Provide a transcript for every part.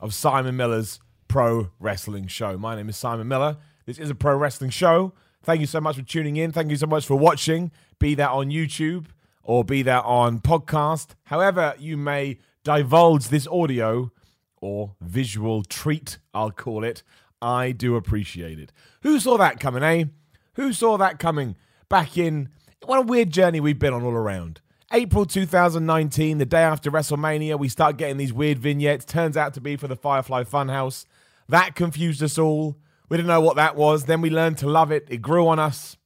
of Simon Miller's Pro Wrestling Show. My name is Simon Miller. This is a pro wrestling show. Thank you so much for tuning in. Thank you so much for watching, be that on YouTube or be that on podcast. However, you may divulge this audio or visual treat, I'll call it. I do appreciate it. Who saw that coming, eh? Who saw that coming back in? What a weird journey we've been on all around. April 2019, the day after WrestleMania, we start getting these weird vignettes. Turns out to be for the Firefly Funhouse. That confused us all. We didn't know what that was. Then we learned to love it. It grew on us.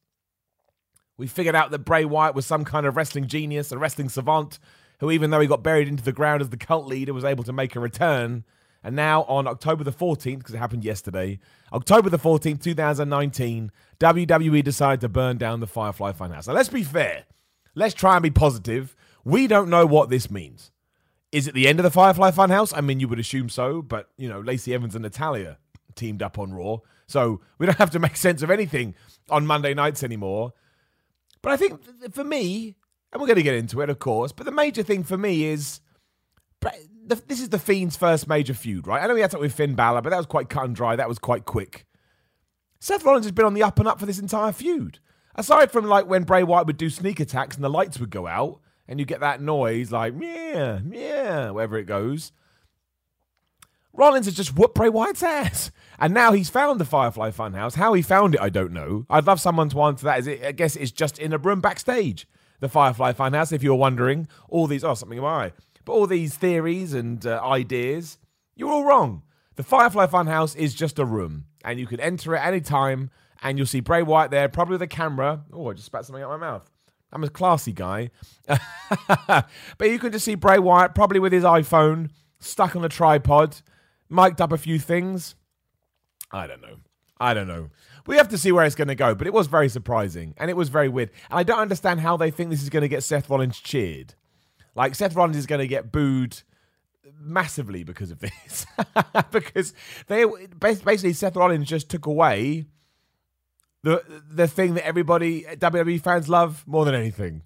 We figured out that Bray Wyatt was some kind of wrestling genius, a wrestling savant, who, even though he got buried into the ground as the cult leader, was able to make a return. And now, on October the 14th, because it happened yesterday, October the 14th, 2019, WWE decided to burn down the Firefly Funhouse. Now, let's be fair let's try and be positive. We don't know what this means. Is it the end of the Firefly Funhouse? I mean, you would assume so, but you know, Lacey Evans and Natalya teamed up on Raw, so we don't have to make sense of anything on Monday nights anymore. But I think for me, and we're going to get into it, of course, but the major thing for me is this is the Fiend's first major feud, right? I know he had something with Finn Balor, but that was quite cut and dry. That was quite quick. Seth Rollins has been on the up and up for this entire feud. Aside from like when Bray Wyatt would do sneak attacks and the lights would go out and you get that noise like yeah, yeah, wherever it goes. Rollins has just whooped Bray Wyatt's ass. And now he's found the Firefly Funhouse. How he found it, I don't know. I'd love someone to answer that. It, I guess it's just in a room backstage, the Firefly Funhouse, if you're wondering. All these, oh, something am I? But all these theories and uh, ideas, you're all wrong. The Firefly Funhouse is just a room, and you can enter it any time and you'll see Bray Wyatt there, probably with a camera. Oh, I just spat something out my mouth. I'm a classy guy. but you can just see Bray Wyatt, probably with his iPhone, stuck on a tripod, mic'd up a few things. I don't know. I don't know. We have to see where it's going to go, but it was very surprising and it was very weird. And I don't understand how they think this is going to get Seth Rollins cheered. Like, Seth Rollins is going to get booed massively because of this. because they basically, Seth Rollins just took away the the thing that everybody WWE fans love more than anything.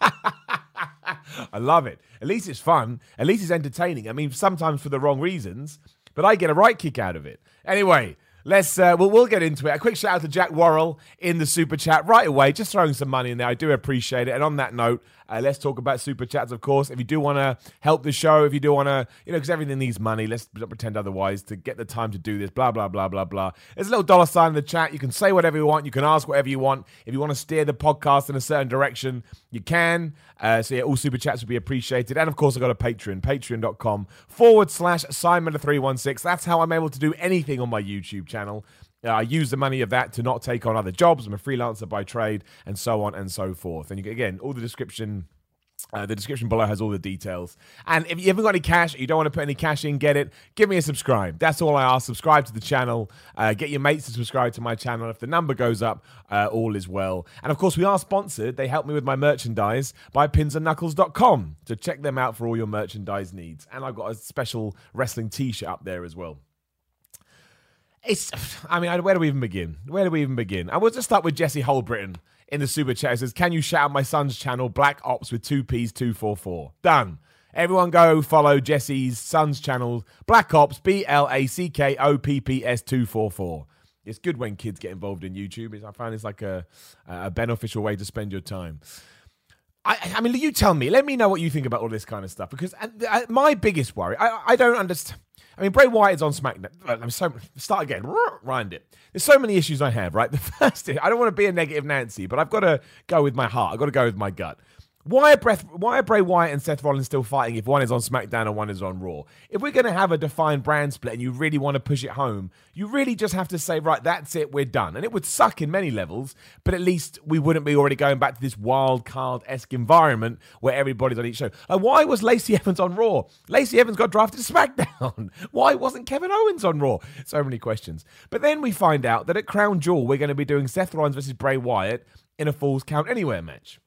I love it. At least it's fun. At least it's entertaining. I mean, sometimes for the wrong reasons, but I get a right kick out of it. Anyway, let's uh, well, we'll get into it. A quick shout out to Jack Worrell in the super chat right away, just throwing some money in there. I do appreciate it. And on that note, uh, let's talk about super chats, of course. If you do want to help the show, if you do want to, you know, because everything needs money, let's not pretend otherwise to get the time to do this, blah, blah, blah, blah, blah. There's a little dollar sign in the chat. You can say whatever you want. You can ask whatever you want. If you want to steer the podcast in a certain direction, you can. Uh, so, yeah, all super chats would be appreciated. And, of course, I've got a Patreon, patreon.com forward slash Simon316. That's how I'm able to do anything on my YouTube channel. Uh, I use the money of that to not take on other jobs. I'm a freelancer by trade, and so on and so forth. And you, again, all the description. Uh, the description below has all the details. And if you haven't got any cash, you don't want to put any cash in, get it. Give me a subscribe. That's all I ask. Subscribe to the channel. Uh, get your mates to subscribe to my channel. If the number goes up, uh, all is well. And of course, we are sponsored. They help me with my merchandise by pinsandknuckles.com. So check them out for all your merchandise needs. And I've got a special wrestling t shirt up there as well. It's, I mean, where do we even begin? Where do we even begin? I will just start with Jesse Holbritton in the super chat. It says, Can you shout out my son's channel, Black Ops with two P's 244? Done. Everyone go follow Jesse's son's channel, Black Ops, B L A C K O P P S 244. It's good when kids get involved in YouTube. I find it's like a, a beneficial way to spend your time. I, I mean, you tell me. Let me know what you think about all this kind of stuff because uh, uh, my biggest worry, I, I don't understand. I mean, Bray Wyatt is on SmackDown. I'm so start again. Rind it. There's so many issues I have. Right, the first, I don't want to be a negative Nancy, but I've got to go with my heart. I've got to go with my gut. Why are, Breth, why are Bray Wyatt and Seth Rollins still fighting if one is on SmackDown and one is on Raw? If we're going to have a defined brand split and you really want to push it home, you really just have to say, right, that's it, we're done. And it would suck in many levels, but at least we wouldn't be already going back to this wild card esque environment where everybody's on each show. Like, why was Lacey Evans on Raw? Lacey Evans got drafted to SmackDown. why wasn't Kevin Owens on Raw? So many questions. But then we find out that at Crown Jewel, we're going to be doing Seth Rollins versus Bray Wyatt in a Falls Count Anywhere match.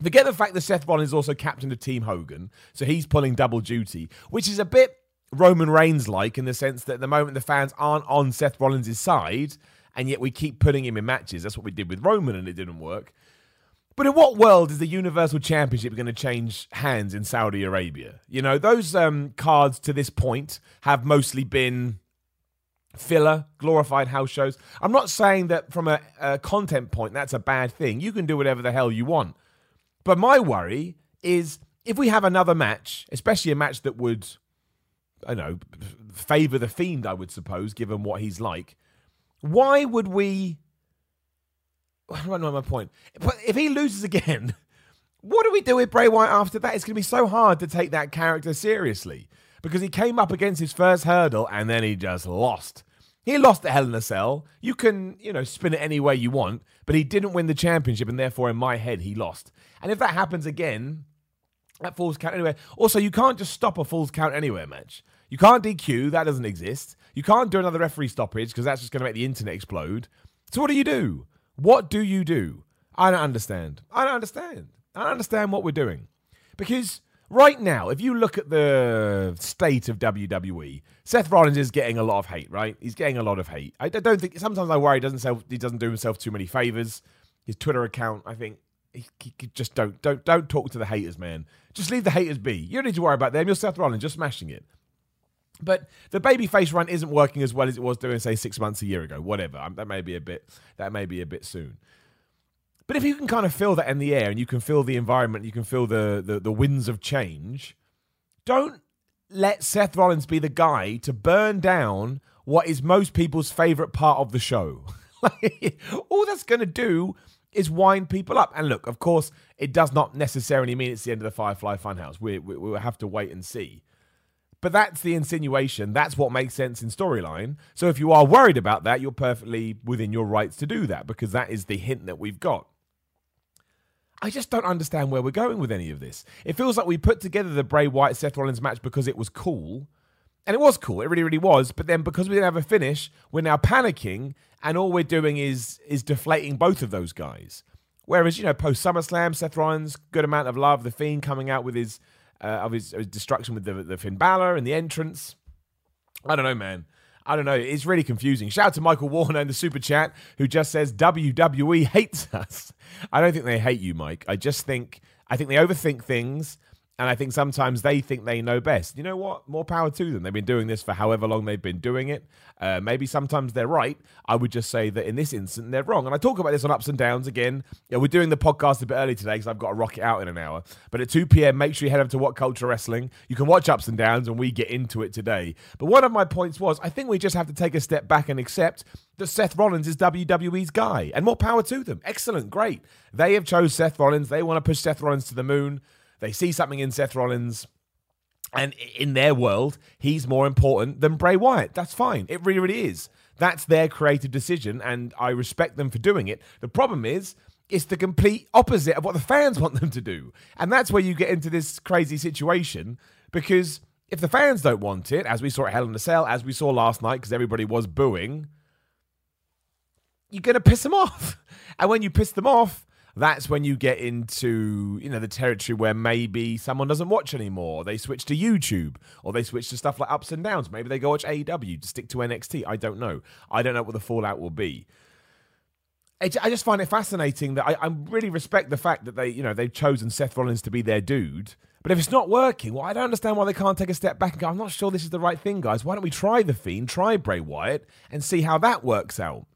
Forget the fact that Seth Rollins is also captain of Team Hogan, so he's pulling double duty, which is a bit Roman Reigns like in the sense that at the moment the fans aren't on Seth Rollins' side, and yet we keep putting him in matches. That's what we did with Roman, and it didn't work. But in what world is the Universal Championship going to change hands in Saudi Arabia? You know, those um, cards to this point have mostly been filler, glorified house shows. I'm not saying that from a, a content point that's a bad thing. You can do whatever the hell you want. But my worry is if we have another match, especially a match that would, I know, favour the Fiend, I would suppose, given what he's like, why would we. I don't know my point. But if he loses again, what do we do with Bray Wyatt after that? It's going to be so hard to take that character seriously because he came up against his first hurdle and then he just lost. He lost at Hell in a Cell. You can, you know, spin it any way you want, but he didn't win the championship, and therefore, in my head, he lost. And if that happens again, that falls count anywhere. Also, you can't just stop a falls count anywhere match. You can't DQ, that doesn't exist. You can't do another referee stoppage because that's just going to make the internet explode. So, what do you do? What do you do? I don't understand. I don't understand. I don't understand what we're doing. Because right now, if you look at the state of WWE, Seth Rollins is getting a lot of hate, right? He's getting a lot of hate. I don't think sometimes I worry he doesn't self, he doesn't do himself too many favors. His Twitter account, I think, he, he, just don't don't don't talk to the haters, man. Just leave the haters be. You don't need to worry about them. You're Seth Rollins, just smashing it. But the babyface run isn't working as well as it was doing, say, six months a year ago. Whatever. Um, that may be a bit. That may be a bit soon. But if you can kind of feel that in the air and you can feel the environment, you can feel the the, the winds of change. Don't let Seth Rollins be the guy to burn down what is most people's favorite part of the show. all that's going to do is wind people up. And look, of course, it does not necessarily mean it's the end of the Firefly Funhouse. We, we, we'll have to wait and see. But that's the insinuation. That's what makes sense in storyline. So if you are worried about that, you're perfectly within your rights to do that because that is the hint that we've got. I just don't understand where we're going with any of this. It feels like we put together the Bray Wyatt Seth Rollins match because it was cool. And it was cool. It really, really was. But then because we didn't have a finish, we're now panicking and all we're doing is is deflating both of those guys. Whereas, you know, post SummerSlam, Seth Rollins, good amount of love. The Fiend coming out with his uh, of his, his, destruction with the, the Finn Balor and the entrance. I don't know, man. I don't know. It's really confusing. Shout out to Michael Warner in the super chat who just says WWE hates us. I don't think they hate you, Mike. I just think I think they overthink things. And I think sometimes they think they know best. You know what? More power to them. They've been doing this for however long they've been doing it. Uh, maybe sometimes they're right. I would just say that in this instance, they're wrong. And I talk about this on ups and downs again. Yeah, we're doing the podcast a bit early today because I've got to rock it out in an hour. But at 2 p.m., make sure you head over to What Culture Wrestling. You can watch ups and downs and we get into it today. But one of my points was I think we just have to take a step back and accept that Seth Rollins is WWE's guy. And more power to them. Excellent. Great. They have chose Seth Rollins. They want to push Seth Rollins to the moon. They see something in Seth Rollins. And in their world, he's more important than Bray Wyatt. That's fine. It really, really is. That's their creative decision, and I respect them for doing it. The problem is, it's the complete opposite of what the fans want them to do. And that's where you get into this crazy situation because if the fans don't want it, as we saw at Hell in a Cell, as we saw last night, because everybody was booing, you're going to piss them off. And when you piss them off, that's when you get into you know the territory where maybe someone doesn't watch anymore they switch to youtube or they switch to stuff like ups and downs maybe they go watch aew to stick to nxt i don't know i don't know what the fallout will be I just find it fascinating that I, I really respect the fact that they, you know, they've chosen Seth Rollins to be their dude. But if it's not working, well, I don't understand why they can't take a step back and go, I'm not sure this is the right thing, guys. Why don't we try The Fiend, try Bray Wyatt, and see how that works out?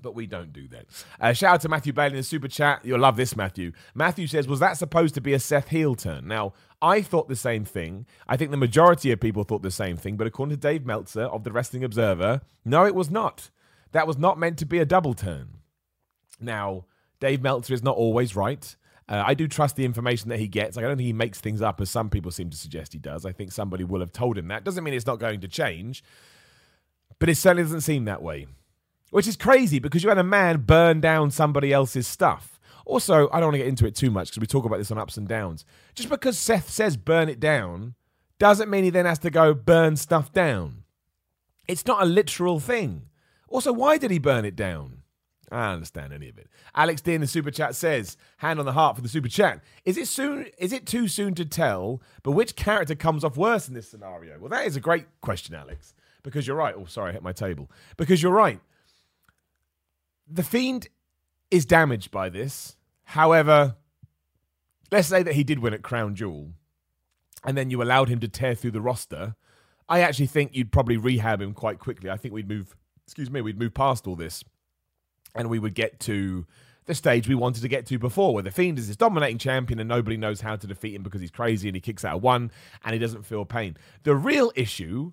But we don't do that. Uh, shout out to Matthew Bailey in the super chat. You'll love this, Matthew. Matthew says, Was that supposed to be a Seth heel turn? Now, I thought the same thing. I think the majority of people thought the same thing, but according to Dave Meltzer of the Wrestling Observer, no, it was not. That was not meant to be a double turn. Now, Dave Meltzer is not always right. Uh, I do trust the information that he gets. Like, I don't think he makes things up, as some people seem to suggest he does. I think somebody will have told him that. Doesn't mean it's not going to change, but it certainly doesn't seem that way. Which is crazy because you had a man burn down somebody else's stuff. Also, I don't want to get into it too much because we talk about this on ups and downs. Just because Seth says burn it down doesn't mean he then has to go burn stuff down. It's not a literal thing. Also, why did he burn it down? I don't understand any of it. Alex D in the super chat says, "Hand on the heart for the super chat. Is it soon? Is it too soon to tell? But which character comes off worse in this scenario? Well, that is a great question, Alex. Because you're right. Oh, sorry, I hit my table. Because you're right. The fiend is damaged by this. However, let's say that he did win at Crown Jewel, and then you allowed him to tear through the roster. I actually think you'd probably rehab him quite quickly. I think we'd move. Excuse me, we'd move past all this and we would get to the stage we wanted to get to before, where the Fiend is this dominating champion and nobody knows how to defeat him because he's crazy and he kicks out one and he doesn't feel pain. The real issue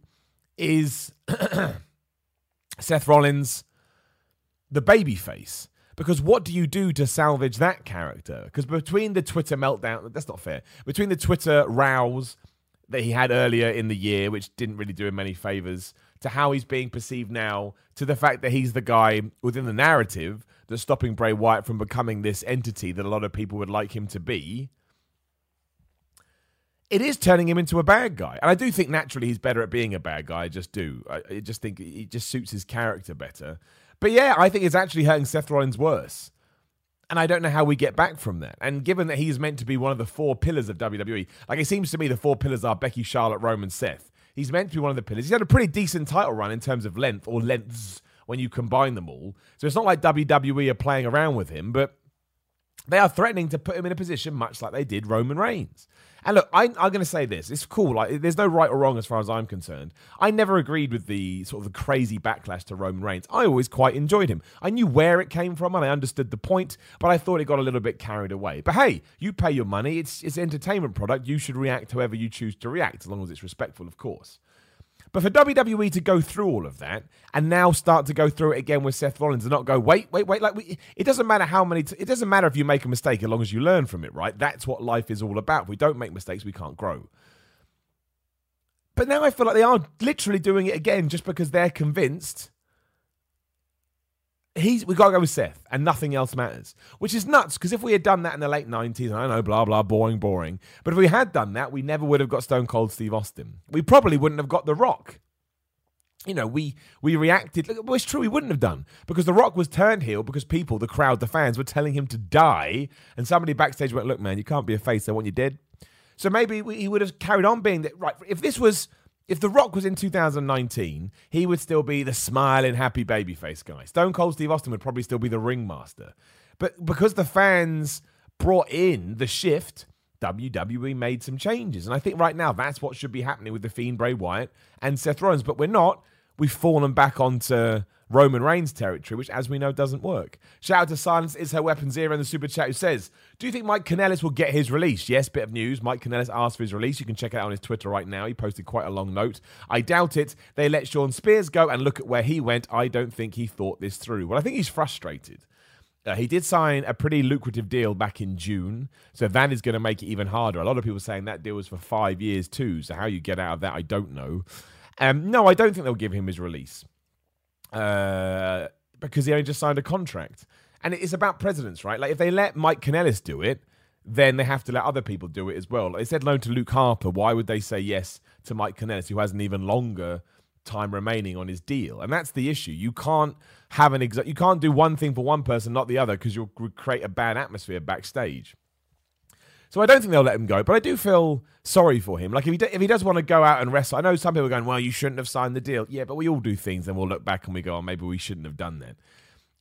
is Seth Rollins, the baby face. Because what do you do to salvage that character? Because between the Twitter meltdown, that's not fair. Between the Twitter rows that he had earlier in the year, which didn't really do him many favors, to how he's being perceived now, to the fact that he's the guy within the narrative that's stopping Bray Wyatt from becoming this entity that a lot of people would like him to be. It is turning him into a bad guy. And I do think naturally he's better at being a bad guy. I just do. I, I just think it just suits his character better. But yeah, I think it's actually hurting Seth Rollins worse. And I don't know how we get back from that. And given that he's meant to be one of the four pillars of WWE, like it seems to me the four pillars are Becky, Charlotte, Roman, Seth. He's meant to be one of the pillars. He's had a pretty decent title run in terms of length or lengths when you combine them all. So it's not like WWE are playing around with him, but they are threatening to put him in a position much like they did Roman Reigns. And look, I, am going to say this: it's cool. Like, there's no right or wrong as far as I'm concerned. I never agreed with the sort of the crazy backlash to Roman Reigns. I always quite enjoyed him. I knew where it came from and I understood the point, but I thought it got a little bit carried away. But hey, you pay your money. It's it's entertainment product. You should react however you choose to react, as long as it's respectful, of course. But for WWE to go through all of that and now start to go through it again with Seth Rollins and not go, wait, wait, wait, like we, it doesn't matter how many, t- it doesn't matter if you make a mistake as long as you learn from it, right? That's what life is all about. If we don't make mistakes, we can't grow. But now I feel like they are literally doing it again just because they're convinced he's we gotta go with Seth, and nothing else matters. Which is nuts because if we had done that in the late nineties, I know, blah blah, boring, boring. But if we had done that, we never would have got Stone Cold Steve Austin. We probably wouldn't have got The Rock. You know, we we reacted. It's true, we wouldn't have done because The Rock was turned heel because people, the crowd, the fans, were telling him to die, and somebody backstage went, "Look, man, you can't be a face. They want you dead." So maybe we, he would have carried on being that. Right? If this was if The Rock was in 2019, he would still be the smiling, happy babyface guy. Stone Cold Steve Austin would probably still be the ringmaster. But because the fans brought in the shift, WWE made some changes. And I think right now that's what should be happening with The Fiend, Bray Wyatt, and Seth Rollins. But we're not. We've fallen back onto Roman Reigns territory, which, as we know, doesn't work. Shout out to Silence is her weapon zero in the super chat who says, Do you think Mike Kanellis will get his release? Yes, bit of news. Mike Kanellis asked for his release. You can check it out on his Twitter right now. He posted quite a long note. I doubt it. They let Shawn Spears go and look at where he went. I don't think he thought this through. Well, I think he's frustrated. Uh, he did sign a pretty lucrative deal back in June, so that is going to make it even harder. A lot of people saying that deal was for five years too. So how you get out of that, I don't know. Um, no, I don't think they'll give him his release uh, because he only just signed a contract. And it's about presidents, right? Like if they let Mike Kanellis do it, then they have to let other people do it as well. Like they said loan to Luke Harper. Why would they say yes to Mike Kanellis, who has an even longer time remaining on his deal? And that's the issue. You can't have an exact. You can't do one thing for one person, not the other, because you'll create a bad atmosphere backstage. So I don't think they'll let him go, but I do feel sorry for him. Like if he do, if he does want to go out and wrestle, I know some people are going, "Well, you shouldn't have signed the deal." Yeah, but we all do things, and we'll look back and we go, "Oh, maybe we shouldn't have done that."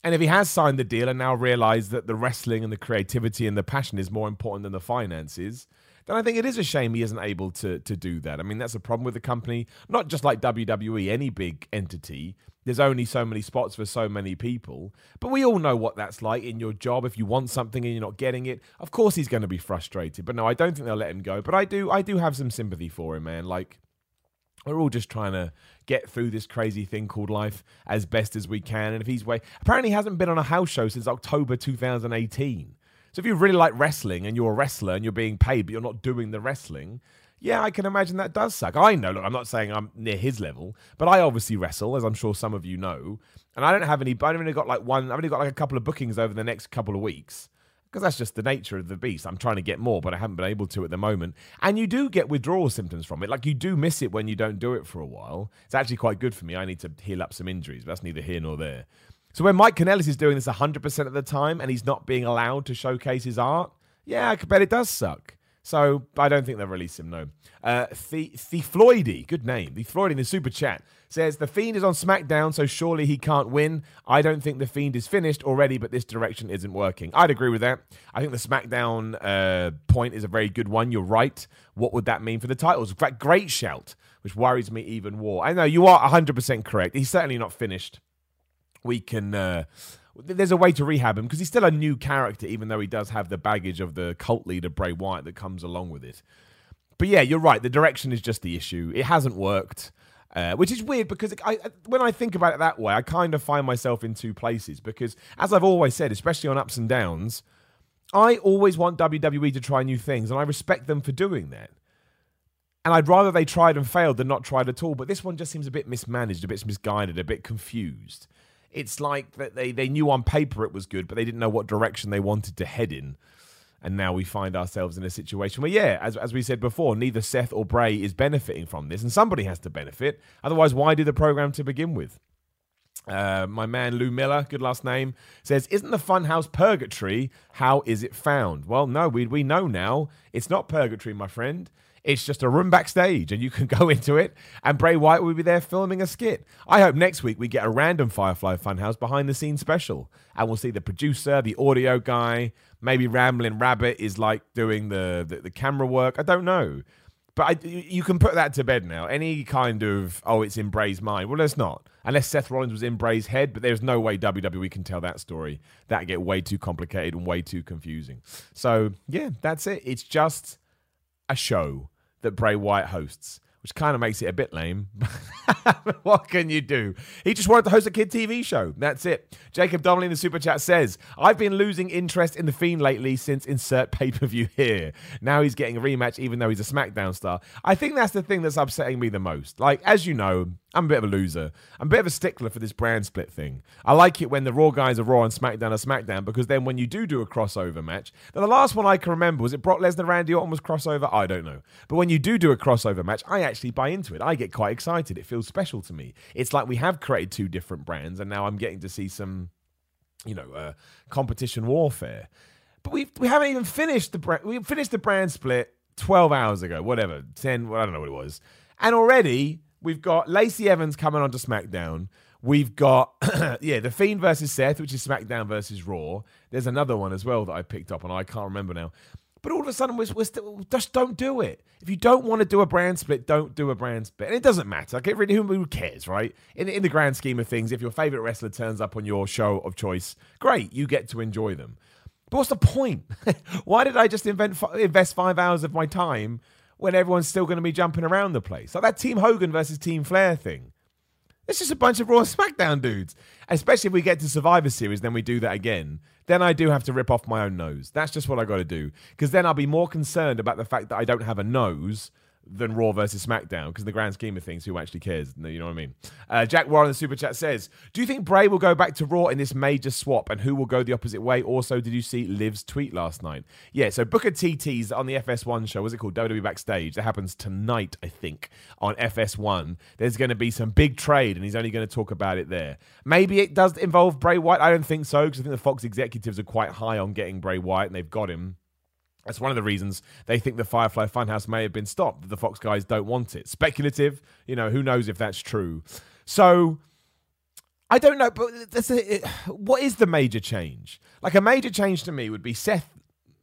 And if he has signed the deal and now realised that the wrestling and the creativity and the passion is more important than the finances, then I think it is a shame he isn't able to to do that. I mean, that's a problem with the company, not just like WWE, any big entity there's only so many spots for so many people. But we all know what that's like in your job. If you want something and you're not getting it, of course he's going to be frustrated. But no, I don't think they'll let him go. But I do, I do have some sympathy for him, man. Like we're all just trying to get through this crazy thing called life as best as we can. And if he's way, apparently he hasn't been on a house show since October 2018. So if you really like wrestling and you're a wrestler and you're being paid, but you're not doing the wrestling, yeah, I can imagine that does suck. I know, look, I'm not saying I'm near his level, but I obviously wrestle, as I'm sure some of you know. And I don't have any, I've only got like one, I've only got like a couple of bookings over the next couple of weeks because that's just the nature of the beast. I'm trying to get more, but I haven't been able to at the moment. And you do get withdrawal symptoms from it. Like you do miss it when you don't do it for a while. It's actually quite good for me. I need to heal up some injuries, but that's neither here nor there. So when Mike Kanellis is doing this 100% of the time and he's not being allowed to showcase his art, yeah, I bet it does suck. So I don't think they'll release him, no. Uh, the, the Floydy, good name. The Floydy in the super chat says The Fiend is on SmackDown, so surely he can't win. I don't think The Fiend is finished already, but this direction isn't working. I'd agree with that. I think the SmackDown uh, point is a very good one. You're right. What would that mean for the titles? In fact, great shout, which worries me even more. I know you are 100% correct. He's certainly not finished. We can. Uh, there's a way to rehab him because he's still a new character, even though he does have the baggage of the cult leader Bray Wyatt that comes along with it. But yeah, you're right. The direction is just the issue. It hasn't worked. Uh, which is weird because I, when I think about it that way, I kind of find myself in two places. Because as I've always said, especially on ups and downs, I always want WWE to try new things, and I respect them for doing that. And I'd rather they tried and failed than not tried at all. But this one just seems a bit mismanaged, a bit misguided, a bit confused. It's like that they, they knew on paper it was good, but they didn't know what direction they wanted to head in. And now we find ourselves in a situation where, yeah, as, as we said before, neither Seth or Bray is benefiting from this, and somebody has to benefit. Otherwise, why do the program to begin with? Uh, my man Lou Miller, good last name, says, Isn't the funhouse purgatory? How is it found? Well, no, we, we know now. It's not purgatory, my friend. It's just a room backstage, and you can go into it, and Bray Wyatt will be there filming a skit. I hope next week we get a random Firefly Funhouse behind the scenes special, and we'll see the producer, the audio guy, maybe Rambling Rabbit is like doing the, the, the camera work. I don't know. But I, you can put that to bed now. Any kind of, oh, it's in Bray's mind. Well, it's not. Unless Seth Rollins was in Bray's head, but there's no way WWE can tell that story. That'd get way too complicated and way too confusing. So, yeah, that's it. It's just a show that Bray Wyatt hosts, which kind of makes it a bit lame. what can you do? He just wanted to host a kid TV show. That's it. Jacob Donnelly in the super chat says, I've been losing interest in The Fiend lately since insert pay per view here. Now he's getting a rematch, even though he's a SmackDown star. I think that's the thing that's upsetting me the most. Like, as you know, I'm a bit of a loser. I'm a bit of a stickler for this brand split thing. I like it when the Raw guys are Raw and SmackDown are SmackDown because then when you do do a crossover match, then the last one I can remember was it Brock Lesnar, Randy Orton was crossover. I don't know, but when you do do a crossover match, I actually buy into it. I get quite excited. It feels special to me. It's like we have created two different brands, and now I'm getting to see some, you know, uh, competition warfare. But we we haven't even finished the brand. We finished the brand split 12 hours ago, whatever, 10. Well, I don't know what it was, and already We've got Lacey Evans coming onto SmackDown. We've got, yeah, The Fiend versus Seth, which is SmackDown versus Raw. There's another one as well that I picked up and I can't remember now. But all of a sudden, we're, we're still, just don't do it. If you don't want to do a brand split, don't do a brand split. And it doesn't matter. Get rid of who cares, right? In, in the grand scheme of things, if your favorite wrestler turns up on your show of choice, great, you get to enjoy them. But what's the point? Why did I just invent, invest five hours of my time when everyone's still going to be jumping around the place. Like that Team Hogan versus Team Flair thing. It's just a bunch of Raw SmackDown dudes. Especially if we get to Survivor Series, then we do that again. Then I do have to rip off my own nose. That's just what I got to do. Because then I'll be more concerned about the fact that I don't have a nose than Raw versus SmackDown because in the grand scheme of things, who actually cares? You know what I mean? Uh, Jack Warren in the super chat says, "Do you think Bray will go back to Raw in this major swap, and who will go the opposite way?" Also, did you see Liv's tweet last night? Yeah, so Booker TT's on the FS1 show. What's it called? WWE Backstage. That happens tonight, I think, on FS1. There's going to be some big trade, and he's only going to talk about it there. Maybe it does involve Bray Wyatt. I don't think so because I think the Fox executives are quite high on getting Bray Wyatt, and they've got him. That's one of the reasons they think the Firefly Funhouse may have been stopped. The Fox guys don't want it. Speculative, you know, who knows if that's true. So I don't know, but a, it, what is the major change? Like a major change to me would be Seth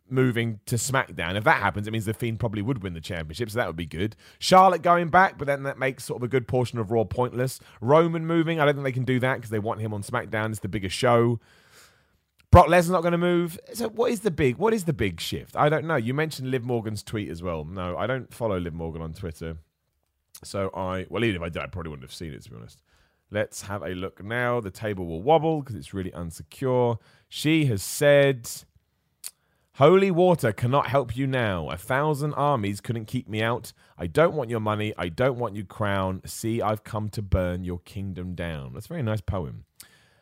moving to SmackDown. If that happens, it means the Fiend probably would win the championship, so that would be good. Charlotte going back, but then that makes sort of a good portion of Raw pointless. Roman moving, I don't think they can do that because they want him on SmackDown. It's the bigger show. Brock Lesnar not going to move. So what is the big what is the big shift? I don't know. You mentioned Liv Morgan's tweet as well. No, I don't follow Liv Morgan on Twitter. So I well even if I did, I probably wouldn't have seen it to be honest. Let's have a look now. The table will wobble because it's really unsecure. She has said Holy water cannot help you now. A thousand armies couldn't keep me out. I don't want your money. I don't want your crown. See, I've come to burn your kingdom down. That's a very nice poem.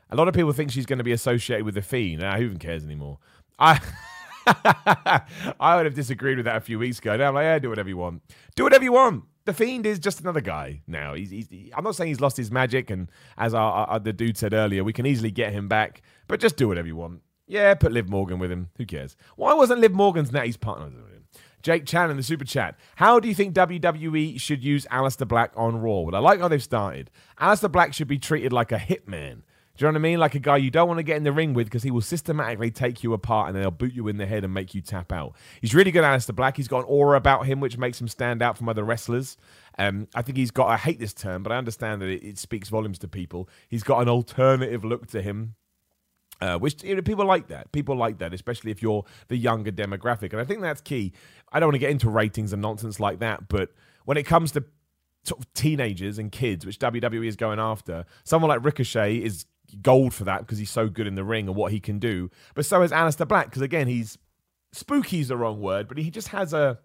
A lot of people think she's going to be associated with the fiend. Nah, who even cares anymore? I. I would have disagreed with that a few weeks ago. Now I'm like, yeah, do whatever you want. Do whatever you want. The Fiend is just another guy now. He's, he's I'm not saying he's lost his magic, and as our, our, the dude said earlier, we can easily get him back. But just do whatever you want. Yeah, put Liv Morgan with him. Who cares? Why wasn't Liv Morgan's Natty's partner? Jake Chan in the super chat. How do you think WWE should use Aleister Black on Raw? Well, I like how they've started. Aleister Black should be treated like a hitman. Do you know what I mean? Like a guy you don't want to get in the ring with because he will systematically take you apart and then he'll boot you in the head and make you tap out. He's really good, Aleister Black. He's got an aura about him which makes him stand out from other wrestlers. Um, I think he's got, I hate this term, but I understand that it, it speaks volumes to people. He's got an alternative look to him. Uh, which you know, people like that. People like that, especially if you're the younger demographic. And I think that's key. I don't want to get into ratings and nonsense like that, but when it comes to sort of teenagers and kids, which WWE is going after, someone like Ricochet is gold for that because he's so good in the ring and what he can do. But so is Aleister Black because again, he's spooky is the wrong word, but he just has a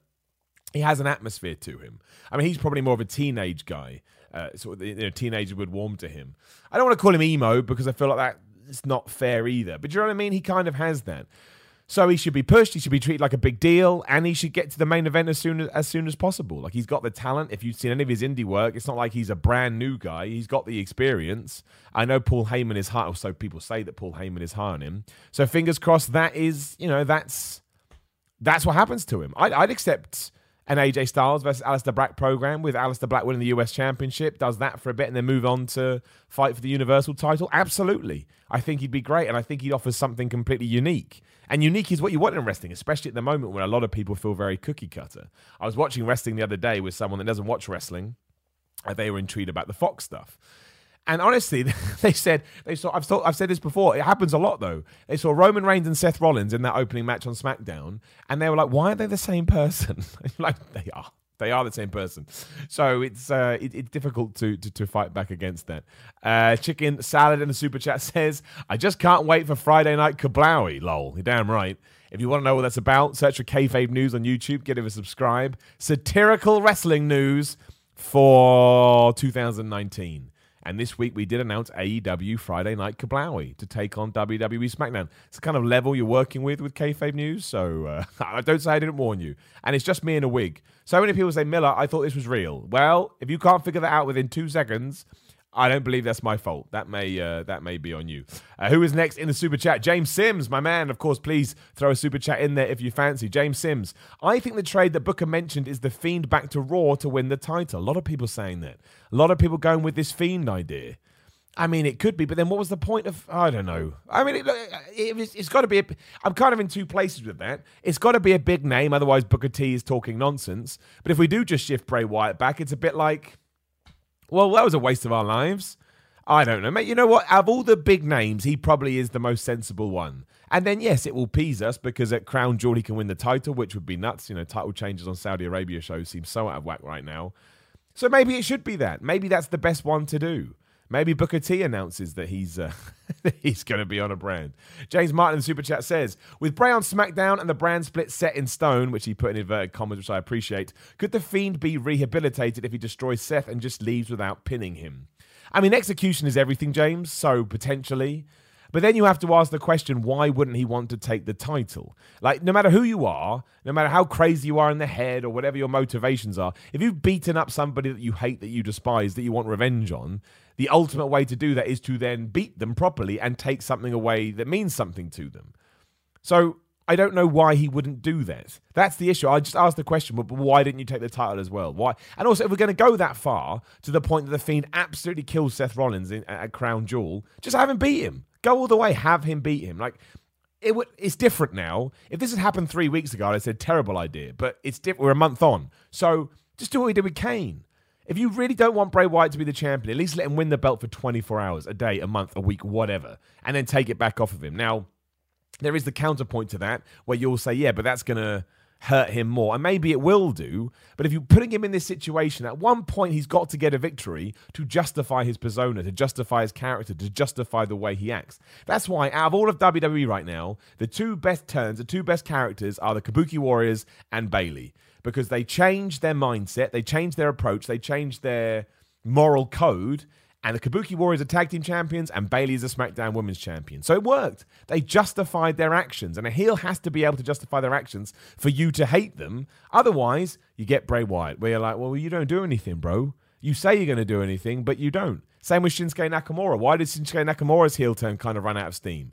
he has an atmosphere to him. I mean, he's probably more of a teenage guy. Uh, sort of, you know, teenagers would warm to him. I don't want to call him emo because I feel like that it's not fair either. But you know what I mean? He kind of has that. So he should be pushed. He should be treated like a big deal, and he should get to the main event as soon as, as soon as possible. Like he's got the talent. If you've seen any of his indie work, it's not like he's a brand new guy. He's got the experience. I know Paul Heyman is high, so people say that Paul Heyman is high on him. So fingers crossed. That is, you know, that's that's what happens to him. I'd, I'd accept an AJ Styles versus Aleister Black program with Aleister Black winning the US Championship, does that for a bit and then move on to fight for the Universal title? Absolutely. I think he'd be great and I think he offers something completely unique. And unique is what you want in wrestling, especially at the moment when a lot of people feel very cookie cutter. I was watching wrestling the other day with someone that doesn't watch wrestling. They were intrigued about the Fox stuff. And honestly, they said they saw. I've thought, I've said this before. It happens a lot though. They saw Roman Reigns and Seth Rollins in that opening match on SmackDown, and they were like, "Why are they the same person?" like they are. They are the same person. So it's uh, it, it's difficult to, to, to fight back against that. Uh, Chicken Salad in the super chat says, "I just can't wait for Friday Night Kablowie." Lol, you're damn right. If you want to know what that's about, search for Kayfabe News on YouTube. Get it a subscribe. Satirical wrestling news for 2019. And this week we did announce AEW Friday Night Kablowie to take on WWE SmackDown. It's the kind of level you're working with with kayfabe news. So uh, I don't say I didn't warn you. And it's just me in a wig. So many people say, Miller, I thought this was real. Well, if you can't figure that out within two seconds, I don't believe that's my fault. That may uh, that may be on you. Uh, who is next in the super chat? James Sims, my man. Of course, please throw a super chat in there if you fancy. James Sims. I think the trade that Booker mentioned is the Fiend back to Raw to win the title. A lot of people saying that. A lot of people going with this Fiend idea. I mean, it could be, but then what was the point of? I don't know. I mean, it, it, has got to be. A, I'm kind of in two places with that. It's got to be a big name, otherwise Booker T is talking nonsense. But if we do just shift Bray Wyatt back, it's a bit like well, that was a waste of our lives. I don't know, mate. You know what? Of all the big names, he probably is the most sensible one. And then, yes, it will please us because at Crown Jewel he can win the title, which would be nuts. You know, title changes on Saudi Arabia shows seem so out of whack right now. So maybe it should be that. Maybe that's the best one to do. Maybe Booker T announces that he's uh, he's going to be on a brand. James Martin in the super chat says, with Bray on SmackDown and the brand split set in stone, which he put in inverted commas, which I appreciate, could the Fiend be rehabilitated if he destroys Seth and just leaves without pinning him? I mean, execution is everything, James. So potentially. But then you have to ask the question why wouldn't he want to take the title? Like, no matter who you are, no matter how crazy you are in the head or whatever your motivations are, if you've beaten up somebody that you hate, that you despise, that you want revenge on, the ultimate way to do that is to then beat them properly and take something away that means something to them. So I don't know why he wouldn't do that. That's the issue. I just asked the question, but why didn't you take the title as well? Why? And also, if we're going to go that far to the point that the Fiend absolutely kills Seth Rollins in, at Crown Jewel, just have him beat him. Go all the way, have him beat him. Like it would, it's different now. If this had happened three weeks ago, I said terrible idea, but it's different. We're a month on, so just do what we did with Kane. If you really don't want Bray Wyatt to be the champion, at least let him win the belt for 24 hours, a day, a month, a week, whatever, and then take it back off of him. Now, there is the counterpoint to that where you'll say, yeah, but that's gonna hurt him more. And maybe it will do. But if you're putting him in this situation, at one point he's got to get a victory to justify his persona, to justify his character, to justify the way he acts. That's why, out of all of WWE right now, the two best turns, the two best characters are the Kabuki Warriors and Bayley. Because they changed their mindset, they changed their approach, they changed their moral code, and the Kabuki Warriors are tag team champions, and Bayley is a SmackDown Women's Champion. So it worked. They justified their actions, and a heel has to be able to justify their actions for you to hate them. Otherwise, you get Bray Wyatt, where you're like, well, you don't do anything, bro. You say you're going to do anything, but you don't. Same with Shinsuke Nakamura. Why did Shinsuke Nakamura's heel turn kind of run out of steam?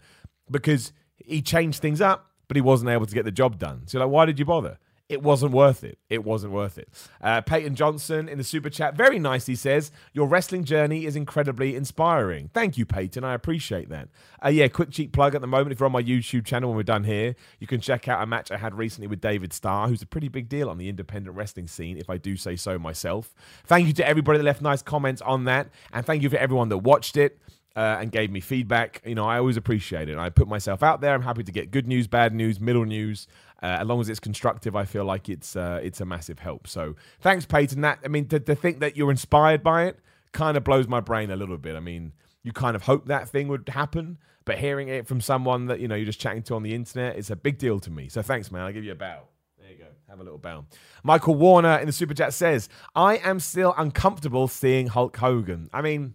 Because he changed things up, but he wasn't able to get the job done. So, like, why did you bother? It wasn't worth it. It wasn't worth it. Uh, Peyton Johnson in the super chat, very nicely says, Your wrestling journey is incredibly inspiring. Thank you, Peyton. I appreciate that. Uh, yeah, quick cheap plug at the moment. If you're on my YouTube channel when we're done here, you can check out a match I had recently with David Starr, who's a pretty big deal on the independent wrestling scene, if I do say so myself. Thank you to everybody that left nice comments on that. And thank you for everyone that watched it. Uh, and gave me feedback. You know, I always appreciate it. I put myself out there. I'm happy to get good news, bad news, middle news. Uh, as long as it's constructive, I feel like it's uh, it's a massive help. So thanks, Peyton. That I mean, to, to think that you're inspired by it kind of blows my brain a little bit. I mean, you kind of hope that thing would happen, but hearing it from someone that you know you're just chatting to on the internet, it's a big deal to me. So thanks, man. I'll give you a bow. There you go. Have a little bow. Michael Warner in the super chat says, "I am still uncomfortable seeing Hulk Hogan." I mean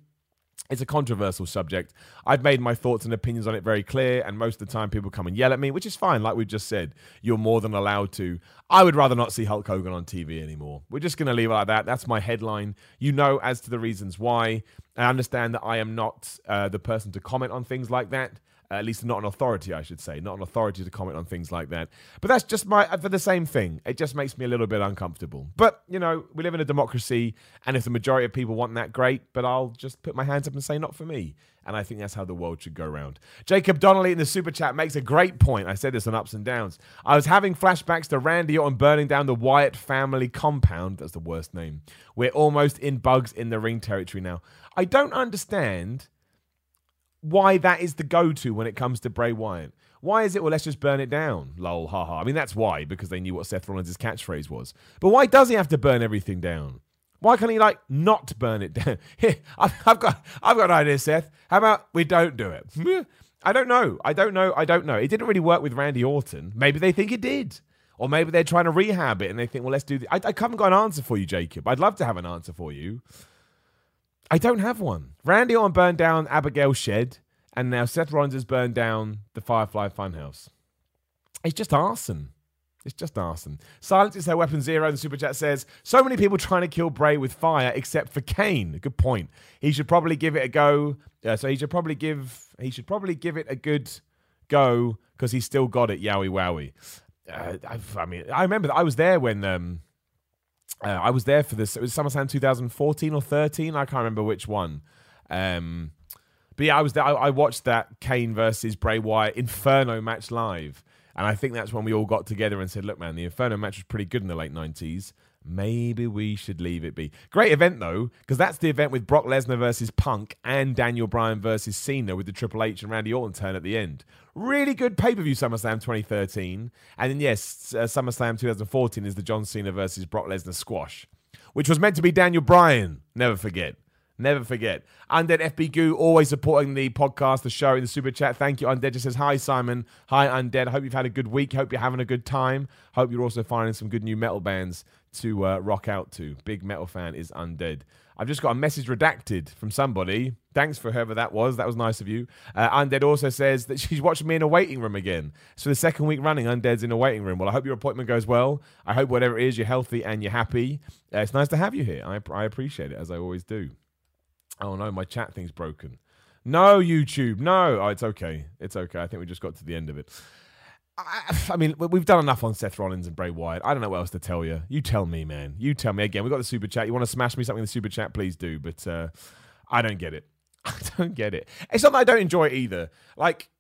it's a controversial subject. I've made my thoughts and opinions on it very clear, and most of the time people come and yell at me, which is fine. Like we've just said, you're more than allowed to. I would rather not see Hulk Hogan on TV anymore. We're just going to leave it like that. That's my headline. You know as to the reasons why. I understand that I am not uh, the person to comment on things like that at least not an authority, I should say, not an authority to comment on things like that. But that's just my for the same thing. It just makes me a little bit uncomfortable. But you know, we live in a democracy, and if the majority of people want that, great. But I'll just put my hands up and say, not for me. And I think that's how the world should go around. Jacob Donnelly in the super chat makes a great point. I said this on ups and downs. I was having flashbacks to Randy Orton burning down the Wyatt family compound. That's the worst name. We're almost in bugs in the ring territory now. I don't understand why that is the go-to when it comes to Bray Wyatt. Why is it, well, let's just burn it down? Lol, haha. I mean, that's why, because they knew what Seth Rollins' catchphrase was. But why does he have to burn everything down? Why can't he, like, not burn it down? I've got, I've got an idea, Seth. How about we don't do it? I don't know. I don't know. I don't know. It didn't really work with Randy Orton. Maybe they think it did. Or maybe they're trying to rehab it and they think, well, let's do this. I, I haven't got an answer for you, Jacob. I'd love to have an answer for you. I don't have one. Randy Orton burned down Abigail's shed, and now Seth Rollins has burned down the Firefly Funhouse. It's just arson. It's just arson. Silence is her weapon zero. The super chat says so many people trying to kill Bray with fire, except for Kane. Good point. He should probably give it a go. Uh, so he should probably give he should probably give it a good go because he's still got it. Yowie wowie. Uh, I, I, mean, I remember I was there when um, uh, I was there for this. It was SummerSlam 2014 or 13. I can't remember which one. Um, but yeah, I was there. I, I watched that Kane versus Bray Wyatt Inferno match live. And I think that's when we all got together and said, look, man, the Inferno match was pretty good in the late 90s. Maybe we should leave it be. Great event, though, because that's the event with Brock Lesnar versus Punk and Daniel Bryan versus Cena with the Triple H and Randy Orton turn at the end. Really good pay per view SummerSlam 2013. And then, yes, uh, SummerSlam 2014 is the John Cena versus Brock Lesnar squash, which was meant to be Daniel Bryan. Never forget. Never forget. Undead FB Goo always supporting the podcast, the show in the super chat. Thank you, Undead. Just says, Hi, Simon. Hi, Undead. I hope you've had a good week. Hope you're having a good time. Hope you're also finding some good new metal bands to uh, rock out to. Big metal fan is Undead. I've just got a message redacted from somebody. Thanks for whoever that was. That was nice of you. Uh, Undead also says that she's watching me in a waiting room again. So the second week running, Undead's in a waiting room. Well, I hope your appointment goes well. I hope whatever it is, you're healthy and you're happy. Uh, it's nice to have you here. I, I appreciate it, as I always do. Oh no, my chat thing's broken. No, YouTube. No. Oh, it's okay. It's okay. I think we just got to the end of it. I, I, mean, we've done enough on Seth Rollins and Bray Wyatt. I don't know what else to tell you. You tell me, man. You tell me. Again, we got the super chat. You want to smash me something in the super chat? Please do. But uh, I don't get it. I don't get it. It's not that I don't enjoy it either. Like,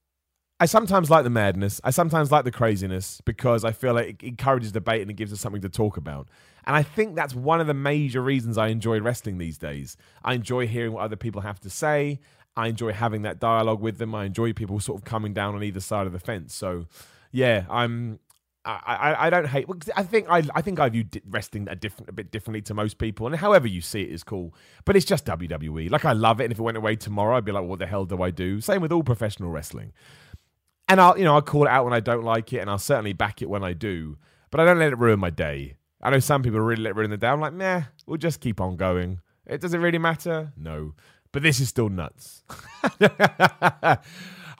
I sometimes like the madness. I sometimes like the craziness because I feel like it encourages debate and it gives us something to talk about. And I think that's one of the major reasons I enjoy wrestling these days. I enjoy hearing what other people have to say. I enjoy having that dialogue with them. I enjoy people sort of coming down on either side of the fence. So, yeah, I'm I, I, I don't hate. I think I I think I view wrestling a different a bit differently to most people, and however you see it is cool. But it's just WWE. Like I love it, and if it went away tomorrow, I'd be like, what the hell do I do? Same with all professional wrestling. And I'll you know I'll call it out when I don't like it, and I'll certainly back it when I do. But I don't let it ruin my day. I know some people really let it ruin the day. I'm like, meh, we'll just keep on going. It doesn't really matter? No. But this is still nuts.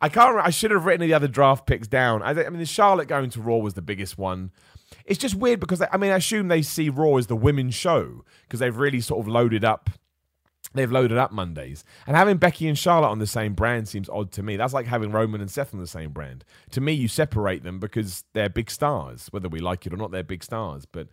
I can't. I should have written the other draft picks down. I, I mean, the Charlotte going to Raw was the biggest one. It's just weird because I mean, I assume they see Raw as the women's show because they've really sort of loaded up. They've loaded up Mondays, and having Becky and Charlotte on the same brand seems odd to me. That's like having Roman and Seth on the same brand. To me, you separate them because they're big stars, whether we like it or not. They're big stars, but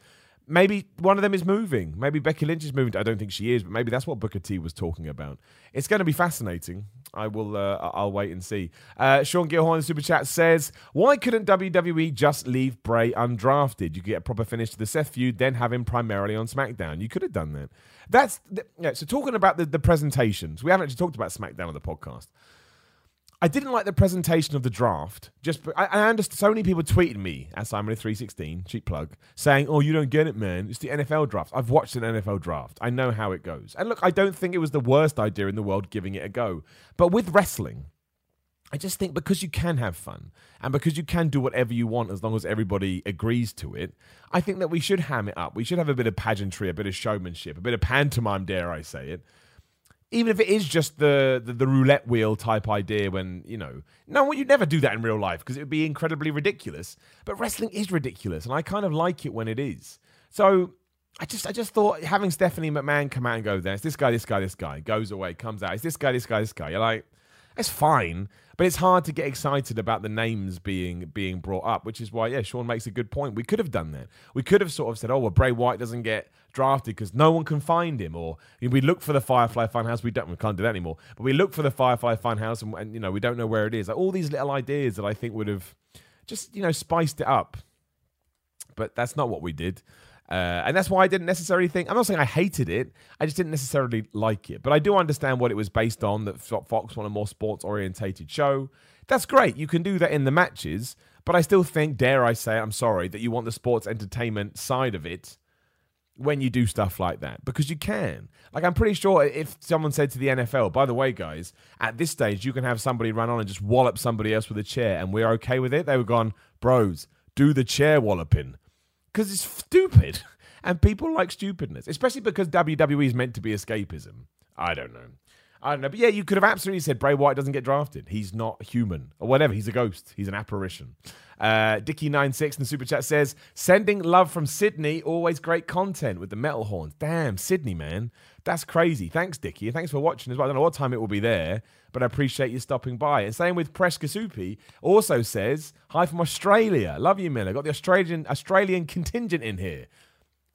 maybe one of them is moving. Maybe Becky Lynch is moving. I don't think she is, but maybe that's what Booker T was talking about. It's going to be fascinating. I will. Uh, I'll wait and see. Uh, Sean Gilhorn in the super chat says, "Why couldn't WWE just leave Bray undrafted? You get a proper finish to the Seth feud, then have him primarily on SmackDown. You could have done that. That's yeah. So talking about the, the presentations, we haven't actually talked about SmackDown on the podcast. I didn't like the presentation of the draft. Just I, I understand so many people tweeted me at Simon three sixteen cheap plug saying, "Oh, you don't get it, man. It's the NFL draft. I've watched an NFL draft. I know how it goes." And look, I don't think it was the worst idea in the world giving it a go. But with wrestling, I just think because you can have fun and because you can do whatever you want as long as everybody agrees to it, I think that we should ham it up. We should have a bit of pageantry, a bit of showmanship, a bit of pantomime, dare I say it even if it is just the, the, the roulette wheel type idea when you know no you'd never do that in real life because it would be incredibly ridiculous but wrestling is ridiculous and i kind of like it when it is. So i just i just thought having stephanie mcmahon come out and go there it's this guy this guy this guy goes away comes out it's this guy this guy this guy you're like it's fine but it's hard to get excited about the names being being brought up which is why yeah sean makes a good point we could have done that we could have sort of said oh well bray Wyatt doesn't get drafted because no one can find him. Or we look for the Firefly Funhouse. We don't. We can't do that anymore. But we look for the Firefly Funhouse, and, and you know we don't know where it is. Like, all these little ideas that I think would have just you know spiced it up. But that's not what we did. Uh, and that's why I didn't necessarily think. I'm not saying I hated it. I just didn't necessarily like it. But I do understand what it was based on. That Fox want a more sports orientated show. That's great. You can do that in the matches. But I still think, dare I say, I'm sorry, that you want the sports entertainment side of it when you do stuff like that because you can. Like, I'm pretty sure if someone said to the NFL, by the way, guys, at this stage, you can have somebody run on and just wallop somebody else with a chair and we're okay with it, they were gone, bros, do the chair walloping. Because it's stupid. And people like stupidness, especially because WWE is meant to be escapism. I don't know. I don't know. But yeah, you could have absolutely said Bray Wyatt doesn't get drafted. He's not human or whatever. He's a ghost. He's an apparition. Uh, Dicky96 in the super chat says, sending love from Sydney. Always great content with the metal horns. Damn, Sydney, man. That's crazy. Thanks, Dicky. Thanks for watching as well. I don't know what time it will be there, but I appreciate you stopping by. And same with Presh Kasupi, also says, hi from Australia. Love you, Miller. Got the Australian Australian contingent in here.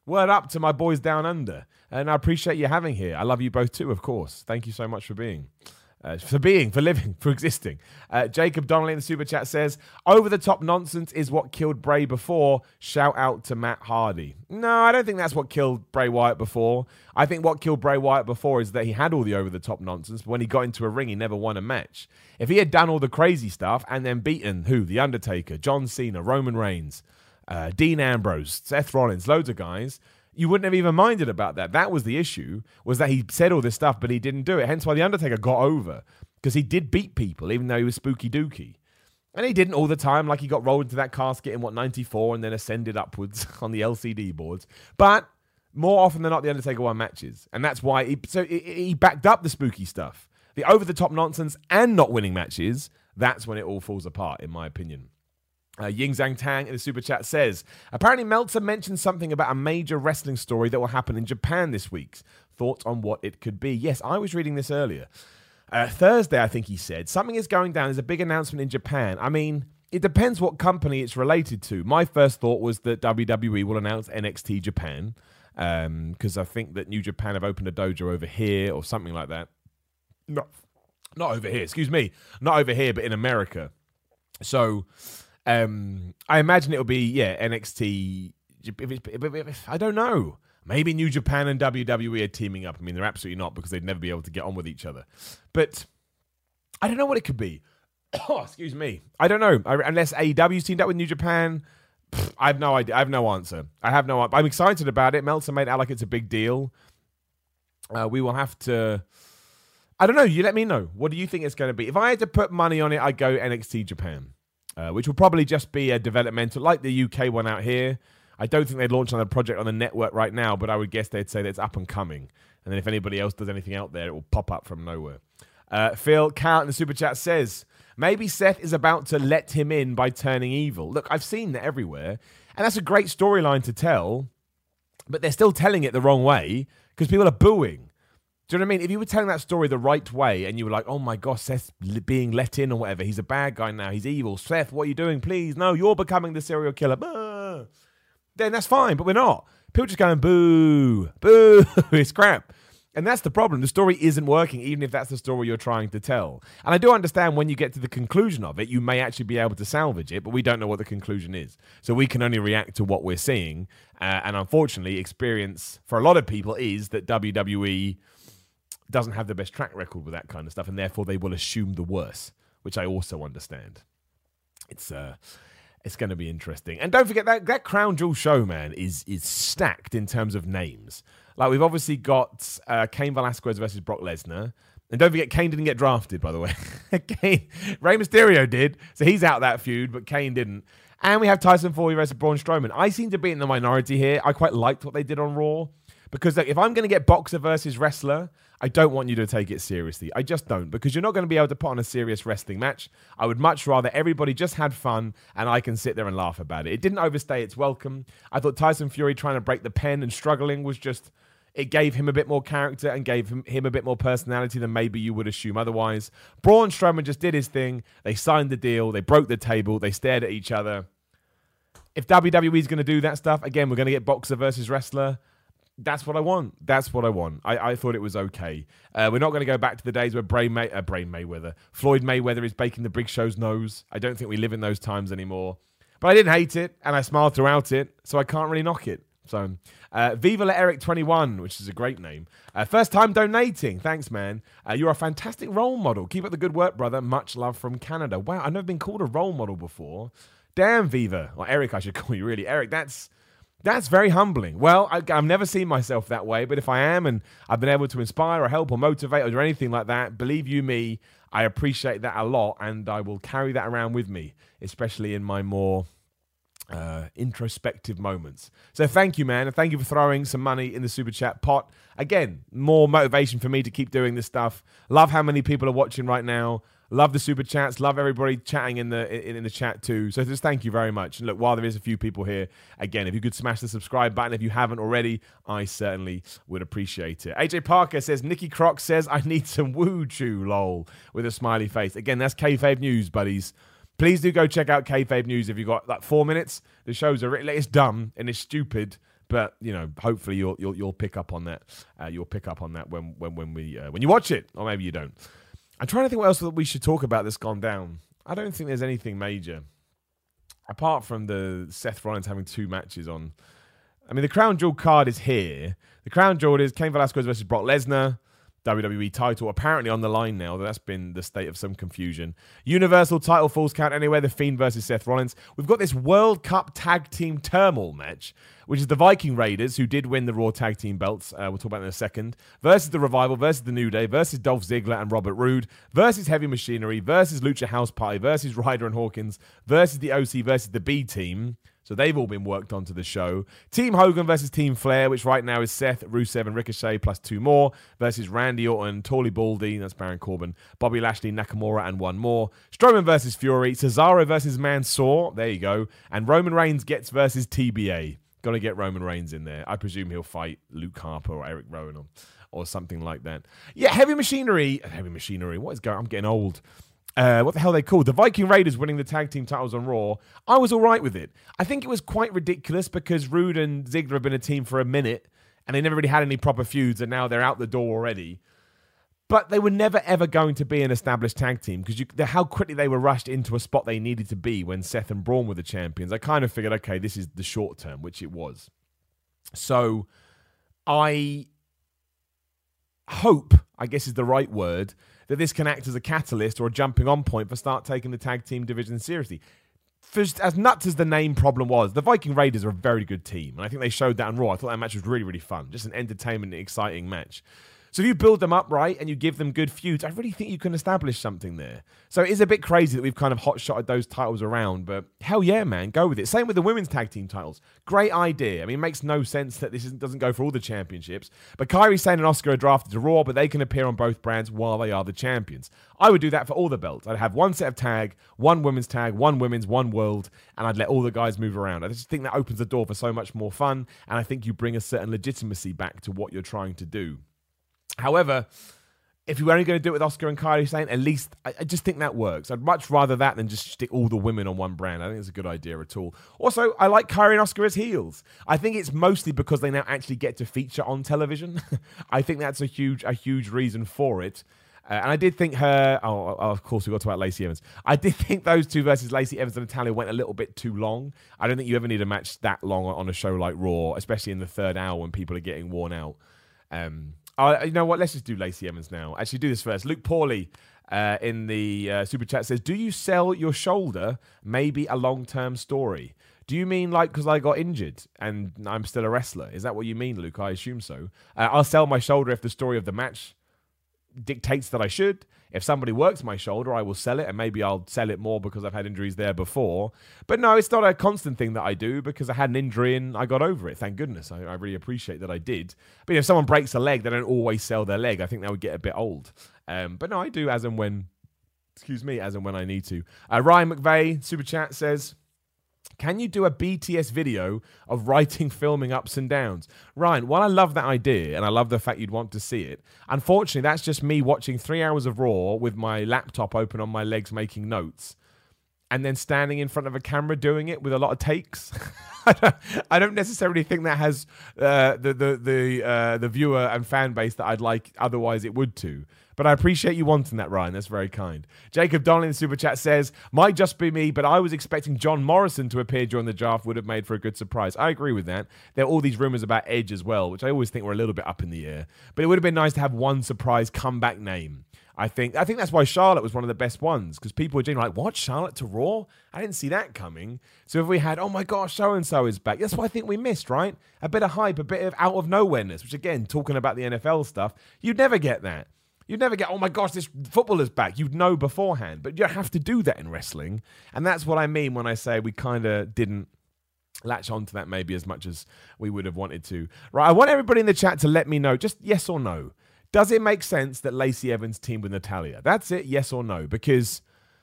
Word up to my boys down under. And I appreciate you having here. I love you both too, of course. Thank you so much for being. Uh, for being, for living, for existing. Uh, Jacob Donnelly in the super chat says, "Over the top nonsense is what killed Bray before." Shout out to Matt Hardy. No, I don't think that's what killed Bray Wyatt before. I think what killed Bray Wyatt before is that he had all the over the top nonsense, but when he got into a ring, he never won a match. If he had done all the crazy stuff and then beaten who, The Undertaker, John Cena, Roman Reigns, uh, Dean Ambrose, Seth Rollins, loads of guys, you wouldn't have even minded about that. That was the issue, was that he said all this stuff, but he didn't do it. Hence why The Undertaker got over, because he did beat people, even though he was spooky dooky. And he didn't all the time, like he got rolled into that casket in what, 94 and then ascended upwards on the LCD boards. But more often than not, The Undertaker won matches. And that's why, he, so he backed up the spooky stuff. The over the top nonsense and not winning matches, that's when it all falls apart, in my opinion. Uh, Ying Zhang Tang in the super chat says, apparently Meltzer mentioned something about a major wrestling story that will happen in Japan this week. Thoughts on what it could be? Yes, I was reading this earlier. Uh, Thursday, I think he said something is going down. There's a big announcement in Japan. I mean, it depends what company it's related to. My first thought was that WWE will announce NXT Japan because um, I think that New Japan have opened a dojo over here or something like that. Not, not over here. Excuse me, not over here, but in America. So um, I imagine it'll be yeah NXT. If it's, if, if, I don't know. Maybe New Japan and WWE are teaming up. I mean, they're absolutely not because they'd never be able to get on with each other. But I don't know what it could be. oh, excuse me. I don't know. I, unless AEW's teamed up with New Japan, I have no idea. I have no answer. I have no. I'm excited about it. Meltzer made out like it's a big deal. Uh, we will have to. I don't know. You let me know. What do you think it's going to be? If I had to put money on it, I'd go NXT Japan, uh, which will probably just be a developmental, like the UK one out here. I don't think they'd launch another project on the network right now, but I would guess they'd say that it's up and coming. And then if anybody else does anything out there, it will pop up from nowhere. Uh, Phil Count in the super chat says maybe Seth is about to let him in by turning evil. Look, I've seen that everywhere, and that's a great storyline to tell, but they're still telling it the wrong way because people are booing. Do you know what I mean? If you were telling that story the right way and you were like, oh my gosh, Seth's being let in or whatever, he's a bad guy now, he's evil. Seth, what are you doing? Please, no, you're becoming the serial killer. Then that's fine, but we're not. People just going, boo, boo, it's crap. And that's the problem. The story isn't working, even if that's the story you're trying to tell. And I do understand when you get to the conclusion of it, you may actually be able to salvage it, but we don't know what the conclusion is. So we can only react to what we're seeing. Uh, and unfortunately, experience for a lot of people is that WWE doesn't have the best track record with that kind of stuff, and therefore they will assume the worst, which I also understand. It's uh it's going to be interesting. And don't forget that that Crown Jewel show, man, is is stacked in terms of names. Like we've obviously got uh, Cain Velasquez versus Brock Lesnar. And don't forget, Kane didn't get drafted, by the way. Kane, Rey Mysterio did, so he's out that feud, but Kane didn't. And we have Tyson Fury versus Braun Strowman. I seem to be in the minority here. I quite liked what they did on Raw because like, if I'm going to get boxer versus wrestler, I don't want you to take it seriously. I just don't because you're not going to be able to put on a serious wrestling match. I would much rather everybody just had fun and I can sit there and laugh about it. It didn't overstay its welcome. I thought Tyson Fury trying to break the pen and struggling was just it gave him a bit more character and gave him, him a bit more personality than maybe you would assume otherwise. Braun Strowman just did his thing. They signed the deal. They broke the table. They stared at each other. If WWE is going to do that stuff, again, we're going to get boxer versus wrestler. That's what I want. That's what I want. I, I thought it was okay. Uh, we're not going to go back to the days where Bray, May- uh, Mayweather, Floyd Mayweather is baking the Big Show's nose. I don't think we live in those times anymore. But I didn't hate it, and I smiled throughout it, so I can't really knock it. So, uh, Viva La Eric 21, which is a great name. Uh, first time donating. Thanks, man. Uh, you're a fantastic role model. Keep up the good work, brother. Much love from Canada. Wow, I've never been called a role model before. Damn, Viva. Or Eric, I should call you, really. Eric, that's. That's very humbling. Well, I, have never seen myself that way, but if I am and I've been able to inspire or help or motivate or do anything like that, believe you me, I appreciate that a lot and I will carry that around with me, especially in my more uh, introspective moments. So thank you, man, and thank you for throwing some money in the super chat pot. Again, more motivation for me to keep doing this stuff. Love how many people are watching right now. Love the super chats. Love everybody chatting in the in, in the chat too. So just thank you very much. And look, while there is a few people here, again, if you could smash the subscribe button if you haven't already, I certainly would appreciate it. AJ Parker says Nikki Croc says I need some woo chew lol with a smiley face. Again, that's kayfabe news, buddies. Please do go check out Kayfabe News if you've got like four minutes. The shows are it's dumb and it's stupid, but you know, hopefully you'll you'll, you'll pick up on that. Uh, you'll pick up on that when when when we uh, when you watch it, or maybe you don't. I'm trying to think what else that we should talk about that's gone down. I don't think there's anything major apart from the Seth Rollins having two matches on. I mean, the Crown Jewel card is here. The Crown Jewel is Cain Velasquez versus Brock Lesnar. WWE title apparently on the line now. That's been the state of some confusion. Universal title falls count anywhere. The Fiend versus Seth Rollins. We've got this World Cup Tag Team Turmoil match, which is the Viking Raiders, who did win the Raw Tag Team belts. Uh, we'll talk about that in a second. Versus the Revival, versus the New Day, versus Dolph Ziggler and Robert Roode, versus Heavy Machinery, versus Lucha House Party, versus Ryder and Hawkins, versus the OC, versus the B Team. So they've all been worked onto the show. Team Hogan versus Team Flair, which right now is Seth, Rusev, and Ricochet plus two more, versus Randy Orton, Tully Baldy, that's Baron Corbin, Bobby Lashley, Nakamura, and one more. Strowman versus Fury, Cesaro versus Mansoor, there you go, and Roman Reigns gets versus TBA. Gonna get Roman Reigns in there. I presume he'll fight Luke Harper or Eric Rowan or, or something like that. Yeah, heavy machinery. Heavy machinery. What is going? I'm getting old uh, what the hell they called the Viking Raiders winning the tag team titles on Raw. I was all right with it. I think it was quite ridiculous because Roode and Ziggler have been a team for a minute and they never really had any proper feuds, and now they're out the door already. But they were never ever going to be an established tag team because how quickly they were rushed into a spot they needed to be when Seth and Braun were the champions. I kind of figured, okay, this is the short term, which it was. So I hope, I guess is the right word, that this can act as a catalyst or a jumping on point for start taking the tag team division seriously. for, as nuts as the name problem was, the Viking Raiders are a very good team, and I think they showed that on Raw. I thought that match was really, really fun, just an entertainment, exciting match. So if you build them up right and you give them good feuds, I really think you can establish something there. So it is a bit crazy that we've kind of hot shotted those titles around, but hell yeah, man, go with it. Same with the women's tag team titles. Great idea. I mean, it makes no sense that this doesn't go for all the championships. But Kairi Sane and Asuka are drafted to Raw, but they can appear on both brands while they are the champions. I would do that for all the belts. I'd have one set of tag, one women's tag, one women's, one world, and I'd let all the guys move around. I just think that opens the door for so much more fun, and I think you bring a certain legitimacy back to what you're trying to do. However, if you were only going to do it with Asuka and Kairi Sane, at least I, I, just think that works. I'd much rather that than just stick all the women on one brand. I think it's a good idea at all. Also, I like Kairi and Asuka as heels. I think it's mostly because they now actually get to feature on television. I think that's a huge, a huge reason for it. Uh, and I did think her. Oh, oh, of course, we got to about Lacey Evans. I did think those two versus Lacey Evans and Natalya went a little bit too long. I don't think you ever need a match that long on a show like Raw, especially in the third hour when people are getting worn out. Um, uh, you know what? Let's just do Lacey Evans now. Actually, do this first. Luke Pawley uh, in the uh, super chat says, "Do you sell your shoulder? Maybe a long-term story." Do you mean like because I got injured and I'm still a wrestler? Is that what you mean, Luke? I assume so. Uh, I'll sell my shoulder if the story of the match dictates that I should. If somebody works my shoulder, I will sell it, and maybe I'll sell it more because I've had injuries there before. But no, it's not a constant thing that I do because I had an injury and I got over it. Thank goodness. I, I really appreciate that I did. But if someone breaks a leg, they don't always sell their leg. I think that would get a bit old. Um, but no, I do as and when, excuse me, as and when I need to. Uh, Ryan McVeigh, super chat says, can you do a BTS video of writing, filming ups and downs? Ryan, while I love that idea and I love the fact you'd want to see it, unfortunately, that's just me watching three hours of Raw with my laptop open on my legs making notes and then standing in front of a camera doing it with a lot of takes. I don't necessarily think that has uh, the the the uh, the viewer and fan base that I'd like. Otherwise, it would too. But I appreciate you wanting that, Ryan. That's very kind. Jacob Donnelly in the super chat says, "Might just be me, but I was expecting John Morrison to appear during the draft. Would have made for a good surprise." I agree with that. There are all these rumors about Edge as well, which I always think were a little bit up in the air. But it would have been nice to have one surprise comeback name. I think I think that's why Charlotte was one of the best ones because people were genuinely like, "What Charlotte to Raw? I didn't see that coming." So if we had, "Oh my gosh, so and so is back," that's what I think we missed, right? A bit of hype, a bit of out of nowhereness. Which again, talking about the NFL stuff, you'd never get that. You'd never get, "Oh my gosh, this footballer's back." You'd know beforehand, but you have to do that in wrestling, and that's what I mean when I say we kind of didn't latch onto that maybe as much as we would have wanted to. Right, I want everybody in the chat to let me know, just yes or no. Does it make sense that Lacey Evans teamed with Natalya? That's it, yes or no? Because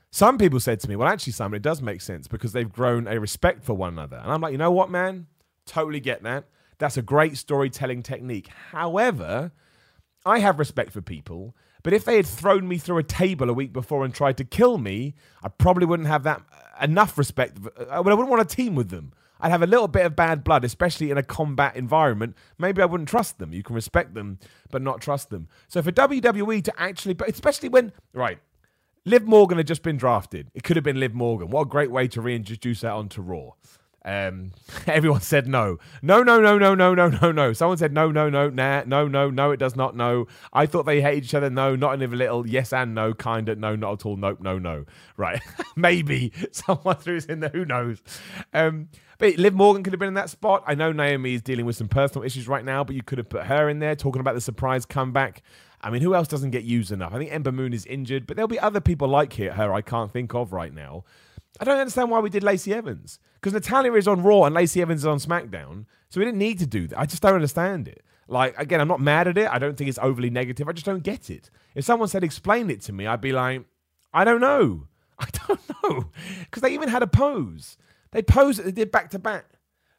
some people said to me, well, actually, Simon, it does make sense because they've grown a respect for one another. And I'm like, you know what, man? Totally get that. That's a great storytelling technique. However, I have respect for people, but if they had thrown me through a table a week before and tried to kill me, I probably wouldn't have that enough respect. Uh, I wouldn't want to team with them. I'd have a little bit of bad blood, especially in a combat environment. Maybe I wouldn't trust them. You can respect them, but not trust them. So for WWE to actually, but especially when, right, Liv Morgan had just been drafted. It could have been Liv Morgan. What a great way to reintroduce that onto Raw. Um, everyone said no. No, no, no, no, no, no, no, no. Someone said no, no, no, nah, no, no, no, it does not, no. I thought they hated each other. No, not even a little. Yes and no, kind of. No, not at all. Nope, no, no. Right. Maybe someone threw us in there. Who knows? Um, but Liv Morgan could have been in that spot. I know Naomi is dealing with some personal issues right now, but you could have put her in there talking about the surprise comeback. I mean, who else doesn't get used enough? I think Ember Moon is injured, but there'll be other people like her I can't think of right now. I don't understand why we did Lacey Evans because Natalya is on Raw and Lacey Evans is on SmackDown, so we didn't need to do that. I just don't understand it. Like again, I'm not mad at it. I don't think it's overly negative. I just don't get it. If someone said explain it to me, I'd be like, I don't know. I don't know because they even had a pose. They posed. They did back to back,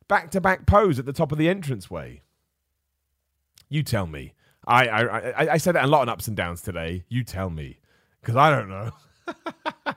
back to back pose at the top of the entranceway. You tell me. I I I, I said that a lot on ups and downs today. You tell me because I don't know.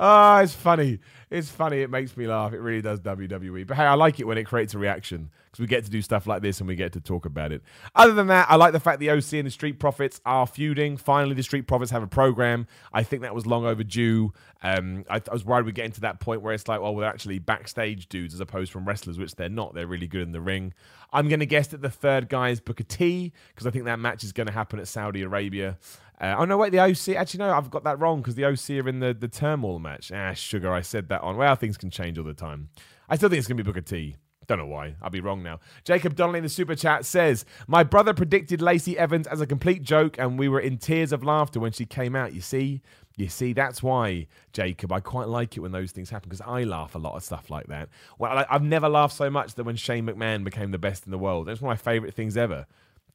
oh, it's funny. It's funny. It makes me laugh. It really does WWE. But hey, I like it when it creates a reaction because we get to do stuff like this and we get to talk about it. Other than that, I like the fact the OC and the Street Profits are feuding. Finally, the Street Profits have a program. I think that was long overdue. Um, I, I was worried we'd get into that point where it's like, well, we're actually backstage dudes as opposed from wrestlers, which they're not. They're really good in the ring. I'm going to guess that the third guy is Booker T because I think that match is going to happen at Saudi Arabia. Uh, oh no, wait, the OC. Actually, no, I've got that wrong because the OC are in the the turmoil match. Ah, sugar, I said that on. Well, things can change all the time. I still think it's gonna be Booker T. Don't know why. I'll be wrong now. Jacob Donnelly in the super chat says, My brother predicted Lacey Evans as a complete joke, and we were in tears of laughter when she came out. You see? You see, that's why, Jacob, I quite like it when those things happen because I laugh a lot at stuff like that. Well, I, have never laughed so much that when Shane McMahon became the best in the world. That's one of my favourite things ever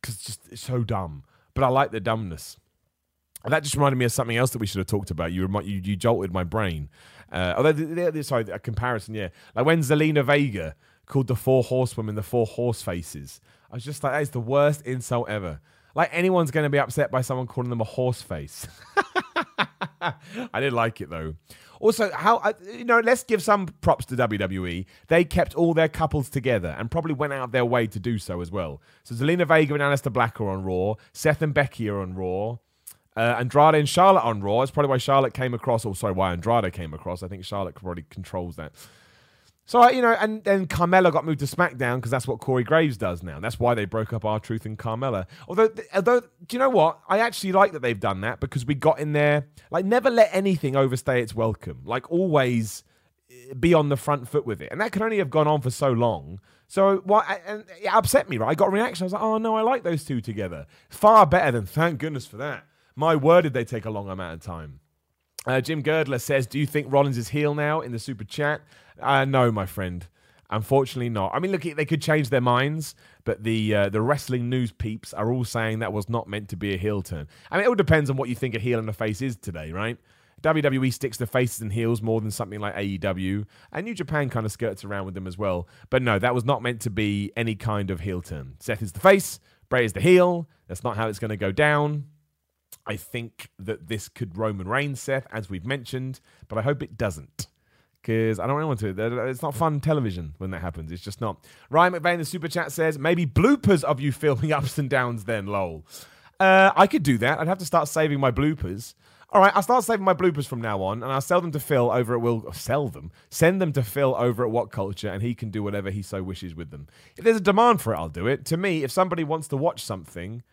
because it's just it's so dumb. But I like the dumbness. That just reminded me of something else that we should have talked about. You you, you jolted my brain. Uh, although, sorry, a comparison, yeah. Like when Zelina Vega called the Four Horsewomen the Four Horse Faces. I was just like, that is the worst insult ever. Like anyone's going to be upset by someone calling them a horse face. I didn't like it though. Also, how you know, let's give some props to WWE. They kept all their couples together and probably went out of their way to do so as well. So Zelina Vega and Aleister Black are on Raw. Seth and Becky are on Raw. Uh, Andrade and Charlotte on Raw. That's probably why Charlotte came across. Or sorry, why Andrade came across. I think Charlotte probably controls that. So you know, and then Carmella got moved to SmackDown because that's what Corey Graves does now. That's why they broke up R-Truth and Carmella. Although, although, do you know what? I actually like that they've done that because we got in there. Like, never let anything overstay its welcome. Like, always eh, be on the front foot with it, and that can only have gone on for so long. So what? And it upset me, right? I got a reaction. I was like, oh no, I like those two together. Far better than thank goodness for that. My word, did they take a long amount of time? Uh, Jim Girdler says, "Do you think Rollins is heel now?" In the super chat, uh, no, my friend. Unfortunately, not. I mean, look, they could change their minds, but the uh, the wrestling news peeps are all saying that was not meant to be a heel turn. I mean, it all depends on what you think a heel and a face is today, right? WWE sticks to faces and heels more than something like AEW, and New Japan kind of skirts around with them as well. But no, that was not meant to be any kind of heel turn. Seth is the face, Bray is the heel. That's not how it's going to go down. I think that this could Roman Reigns, Seth, as we've mentioned, but I hope it doesn't because I don't want to. It's not fun television when that happens. It's just not. Ryan McVeigh in the super chat says maybe bloopers of you filming ups and downs. Then lol. Uh, I could do that. I'd have to start saving my bloopers. All right, I'll start saving my bloopers from now on, and I'll sell them to Phil over at Will. Sell them, send them to Phil over at What Culture, and he can do whatever he so wishes with them. If there's a demand for it, I'll do it. To me, if somebody wants to watch something,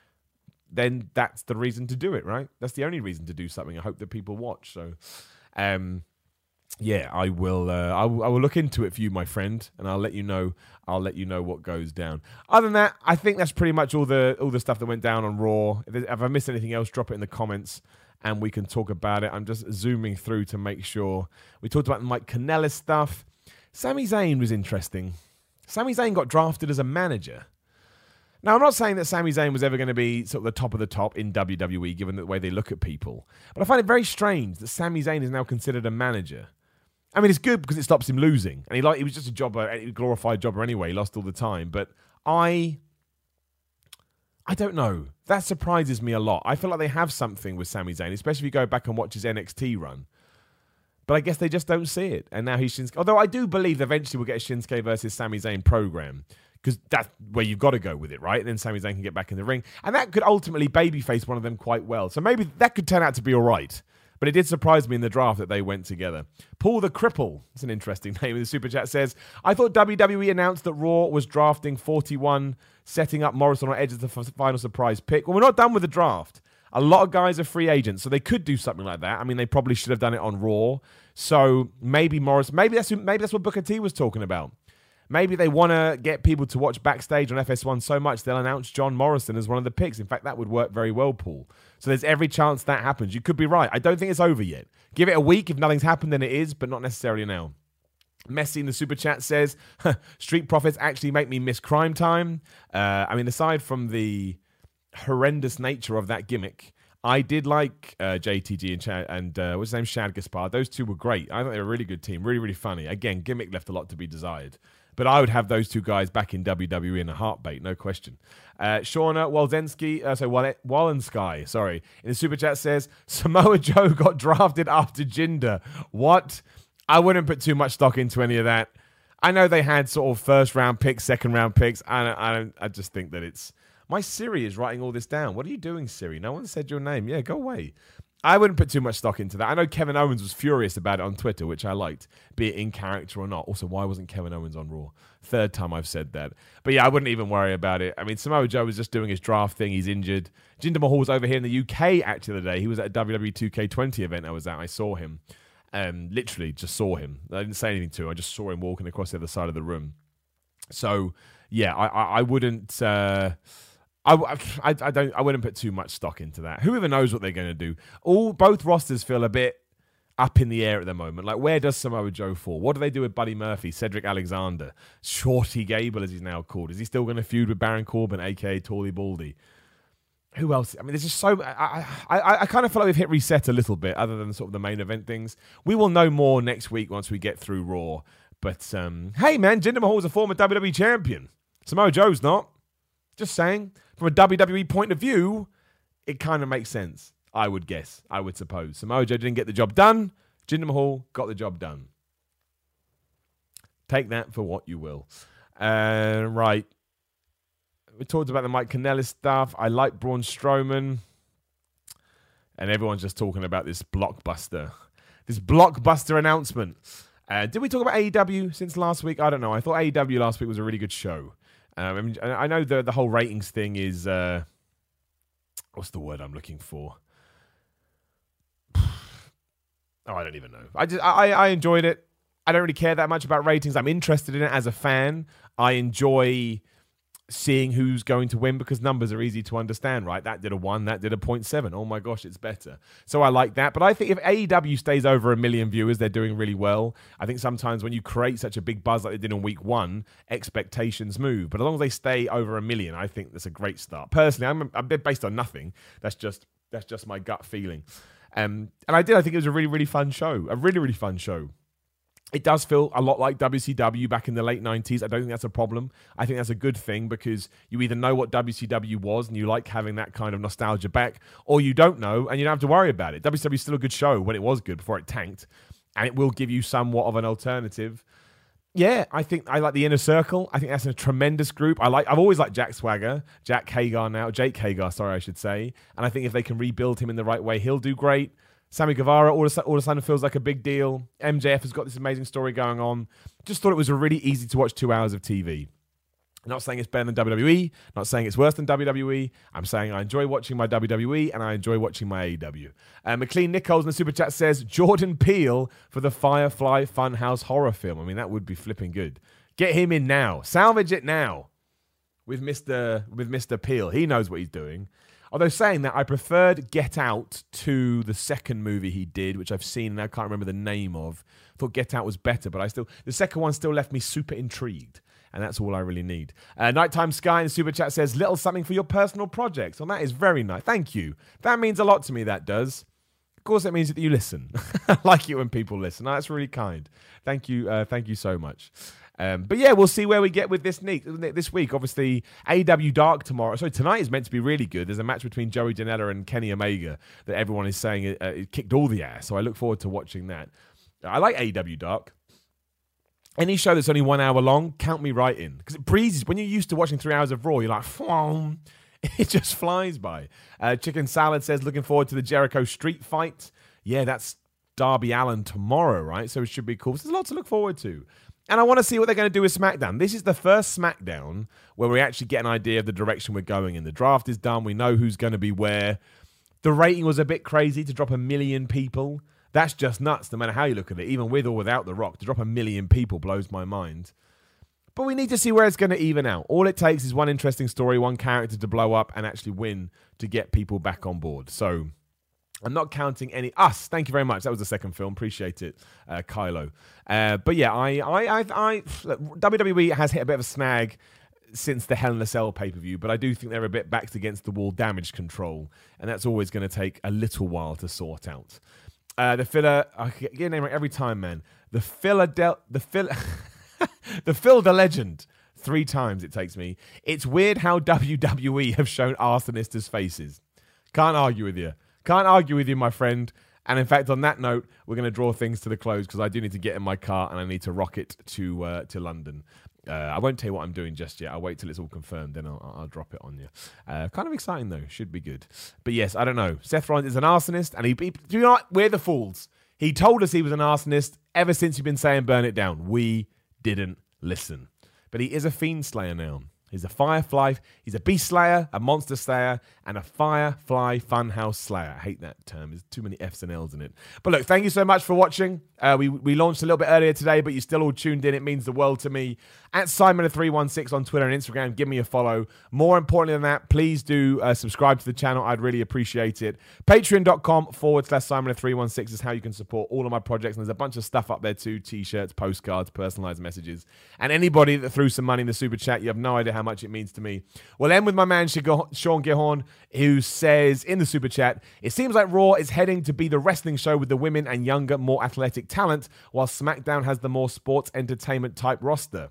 then that's the reason to do it, right? That's the only reason to do something. I hope that people watch. So, um, yeah, I will. Uh, I will. Look into it for you, my friend, and I'll let you know. I'll let you know what goes down. Other than that, I think that's pretty much all the all the stuff that went down on Raw. If, if I missed anything else, drop it in the comments, and we can talk about it. I'm just zooming through to make sure we talked about the Mike Kanellis stuff. Sami Zayn was interesting. Sami Zayn got drafted as a manager. Now, I'm not saying that Sami Zayn was ever going to be sort of the top of the top in WWE, given the way they look at people. But I find it very strange that Sami Zayn is now considered a manager. I mean, it's good because it stops him losing, and he like he was just a jobber, a glorified jobber anyway. He lost all the time, but I, I don't know. That surprises me a lot. I feel like they have something with Sami Zayn, especially if you go back and watch his NXT run. But I guess they just don't see it, and now he's Shinsuke. Although I do believe eventually we'll get a Shinsuke versus Sami Zayn program because that's where you've got to go with it, right? And then Sami Zayn can get back in the ring, and that could ultimately babyface one of them quite well. So maybe that could turn out to be all right. But it did surprise me in the draft that they went together. Paul the Cripple, it's an interesting name in the super chat, says, I thought WWE announced that Raw was drafting 41, setting up Morrison on edge as the final surprise pick. Well, we're not done with the draft. A lot of guys are free agents, so they could do something like that. I mean, they probably should have done it on Raw. So maybe Morris, maybe that's maybe that's what Booker T was talking about. Maybe they want to get people to watch backstage on FS1 so much they'll announce John Morrison as one of the picks. In fact, that would work very well, Paul. So there's every chance that happens. You could be right. I don't think it's over yet. Give it a week. If nothing's happened, then it is, but not necessarily now. Messi in the super chat says, Street Profits actually make me miss Cryme Tyme. Uh, I mean, aside from the horrendous nature of that gimmick, I did like uh, JTG and Chad, and uh, what's his name, Shad Gaspard. Those two were great. I thought they were a really good team, really, really funny. Again, gimmick left a lot to be desired. But I would have those two guys back in WWE in a heartbeat, no question. Uh, Shauna Walzensky, uh, so Wallensky, sorry, in the super chat says Samoa Joe got drafted after Jinder. What? I wouldn't put too much stock into any of that. I know they had sort of first round picks, second round picks. I, I, I just think that it's my Siri is writing all this down. What are you doing, Siri? No one said your name. Yeah, go away. I wouldn't put too much stock into that. I know Kevin Owens was furious about it on Twitter, which I liked, be it in character or not. Also, why wasn't Kevin Owens on Raw? Third time I've said that. But yeah, I wouldn't even worry about it. I mean, Samoa Joe was just doing his draft thing. He's injured. Jinder Mahal was over here in the UK actually the day. He was at a WWE 2K20 event I was at. I saw him. Um, literally just saw him. I didn't say anything to him. I just saw him walking across the other side of the room. So yeah, I, I, I wouldn't. Uh, I, I, I don't. I wouldn't put too much stock into that. Who even knows what they're going to do? All both rosters feel a bit up in the air at the moment. Like, where does Samoa Joe fall? What do they do with Buddy Murphy, Cedric Alexander, Shorty Gable, as he's now called? Is he still going to feud with Baron Corbin, aka Tawley Baldy? Who else? I mean, there's just so. I, I, I kind of feel like we've hit reset a little bit, other than sort of the main event things. We will know more next week once we get through Raw. But um, hey, man, Jinder Mahal's a former WWE champion. Samoa Joe's not. Just saying. From a WWE point of view, it kind of makes sense. I would guess. I would suppose. Samoa Joe didn't get the job done. Jinder Mahal got the job done. Take that for what you will. Uh, right. We talked about the Mike Kanellis stuff. I like Braun Strowman. And everyone's just talking about this blockbuster. This blockbuster announcement. Uh, did we talk about AEW since last week? I don't know. I thought AEW last week was a really good show. Um, I know the the whole ratings thing is uh, what's the word I'm looking for? Oh, I don't even know. I just I I enjoyed it. I don't really care that much about ratings. I'm interested in it as a fan. I enjoy seeing who's going to win because numbers are easy to understand, right? That did a one, that did a 0.7. Oh my gosh, it's better. So I like that. But I think if AEW stays over a million viewers, they're doing really well. I think sometimes when you create such a big buzz like they did in week one, expectations move. But as long as they stay over a million, I think that's a great start. Personally, I'm, based on nothing. That's just that's just my gut feeling. Um, and I did. I think it was a really, really fun show. A really, really fun show. It does feel a lot like WCW back in the late 90s. I don't think that's a problem. I think that's a good thing because you either know what WCW was and you like having that kind of nostalgia back, or you don't know and you don't have to worry about it. WCW is still a good show when it was good before it tanked, and it will give you somewhat of an alternative. Yeah, I think I like the inner circle. I think that's a tremendous group. I like. I've always liked Jack Swagger, Jack Hager now, Jake Hager. Sorry, I should say. And I think if they can rebuild him in the right way, he'll do great. Sammy Guevara all of, all of a sudden feels like a big deal. MJF has got this amazing story going on. Just thought it was really easy to watch two hours of TV. not saying it's better than WWE, not saying it's worse than WWE. I'm saying I enjoy watching my WWE and I enjoy watching my AEW. Uh, McLean Nichols in the super chat says Jordan Peele for the Firefly Funhouse horror film. I mean, that would be flipping good. Get him in now. Salvage it now with Mr. with Mr. Peele. He knows what he's doing. Although saying that, I preferred Get Out to the second movie he did, which I've seen and I can't remember the name of. I thought Get Out was better, but I still the second one still left me super intrigued. And that's all I really need. Uh, Nighttime Sky in the super chat says, little something for your personal projects. Well, that is very nice. Thank you. That means a lot to me, that does. Of course, it means that you listen. I like it when people listen. That's really kind. Thank you. Uh, thank you so much. Um, but yeah, we'll see where we get with this week. This week, obviously, AW Dark tomorrow. So tonight is meant to be really good. There's a match between Joey Janela and Kenny Omega that everyone is saying it, uh, it kicked all the ass. So I look forward to watching that. I like AW Dark. Any show that's only one hour long, count me right in because it breezes. When you're used to watching three hours of Raw, you're like, Fwom. it just flies by. Uh, Chicken Salad says, looking forward to the Jericho Street fight. Yeah, that's Darby Allin tomorrow, right? So it should be cool. So there's a lot to look forward to. And I want to see what they're going to do with SmackDown. This is the first SmackDown where we actually get an idea of the direction we're going in. The draft is done. We know who's going to be where. The rating was a bit crazy to drop a million people. That's just nuts, no matter how you look at it. Even with or without The Rock, to drop a million people blows my mind. But we need to see where it's going to even out. All it takes is one interesting story, one character to blow up and actually win to get people back on board. So I'm not counting any us. Thank you very much. That was the second film. Appreciate it, uh, Kylo. Uh, but yeah, I, I, I, I WWE has hit a bit of a snag since the Hell in a Cell pay per view, but I do think they're a bit backed against the wall damage control, and that's always going to take a little while to sort out. Uh, the filler, I get your name right every time, man. The Philadelphia, the Phil, the Phil the Legend. Three times it takes me. It's weird how WWE have shown arsonists' faces. Can't argue with you. Can't argue with you, my friend. And in fact, on that note, we're going to draw things to the close because I do need to get in my car and I need to rocket to uh, to London. Uh, I won't tell you what I'm doing just yet. I'll wait till it's all confirmed, then I'll, I'll drop it on you. Uh, kind of exciting though. Should be good. But yes, I don't know. Seth Rollins is an arsonist, and he, he do know? We're the fools. He told us he was an arsonist ever since you've been saying burn it down. We didn't listen. But he is a fiend slayer now. He's a firefly. He's a beast slayer, a monster slayer, and a firefly funhouse slayer. I hate that term. There's too many F's and L's in it. But look, thank you so much for watching. Uh, we we launched a little bit earlier today, but you're still all tuned in. It means the world to me. At Simon316 on Twitter and Instagram, give me a follow. More importantly than that, please do uh, subscribe to the channel. I'd really appreciate it. Patreon.com forward slash Simon316 is how you can support all of my projects. And there's a bunch of stuff up there too t shirts, postcards, personalized messages. And anybody that threw some money in the super chat, you have no idea how much it means to me. We'll end with my man Sean Gihorn, who says in the super chat, it seems like Raw is heading to be the wrestling show with the women and younger, more athletic talent, while SmackDown has the more sports entertainment type roster.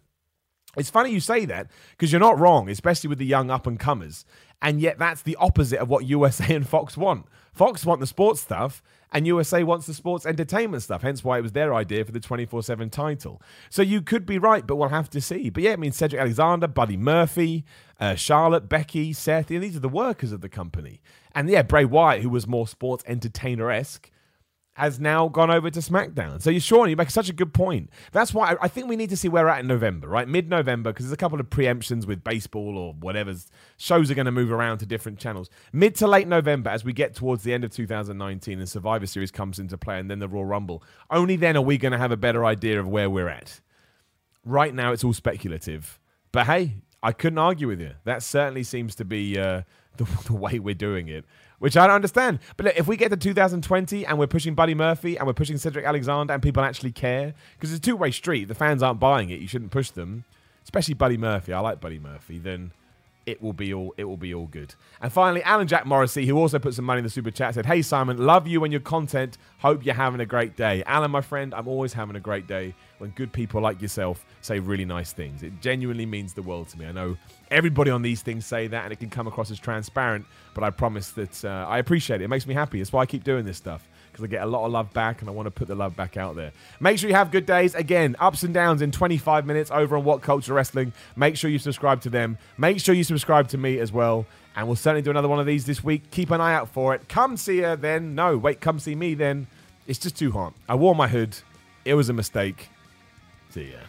It's funny you say that because you're not wrong, especially with the young up and comers. And yet, that's the opposite of what USA and Fox want. Fox want the sports stuff, and USA wants the sports entertainment stuff. Hence why it was their idea for the 24 7 title. So you could be right, but we'll have to see. But yeah, I mean, Cedric Alexander, Buddy Murphy, uh, Charlotte, Becky, Seth, these are the workers of the company. And yeah, Bray Wyatt, who was more sports entertainer esque has now gone over to SmackDown. So, you're Sean, you make such a good point. That's why I, think we need to see where we're at in November, right? Mid November, because there's a couple of preemptions with baseball or whatever. Shows are going to move around to different channels. Mid to late November, as we get towards the end of 2019 and Survivor Series comes into play and then the Royal Rumble, only then are we going to have a better idea of where we're at. Right now, it's all speculative. But hey, I couldn't argue with you. That certainly seems to be uh, the, the way we're doing it which I don't understand. But look, if we get to 2020 and we're pushing Buddy Murphy and we're pushing Cedric Alexander and people actually care, because it's a two way street, the fans aren't buying it, you shouldn't push them, especially Buddy Murphy. I like Buddy Murphy. Then it will be all it will be all good. And finally, Alan Jack Morrissey, who also put some money in the super chat, said, "Hey Simon, love you and your content. Hope you're having a great day." Alan, my friend, I'm always having a great day when good people like yourself say really nice things. It genuinely means the world to me. I know everybody on these things say that, and it can come across as transparent, but I promise that uh, I appreciate it. It makes me happy. That's why I keep doing this stuff because I get a lot of love back and I want to put the love back out there. Make sure you have good days. Again, ups and downs in 25 minutes over on What Culture Wrestling. Make sure you subscribe to them. Make sure you subscribe to me as well. And we'll certainly do another one of these this week. Keep an eye out for it. Come see her then. No, wait, come see me then. It's just too hot. I wore my hood. It was a mistake. See ya.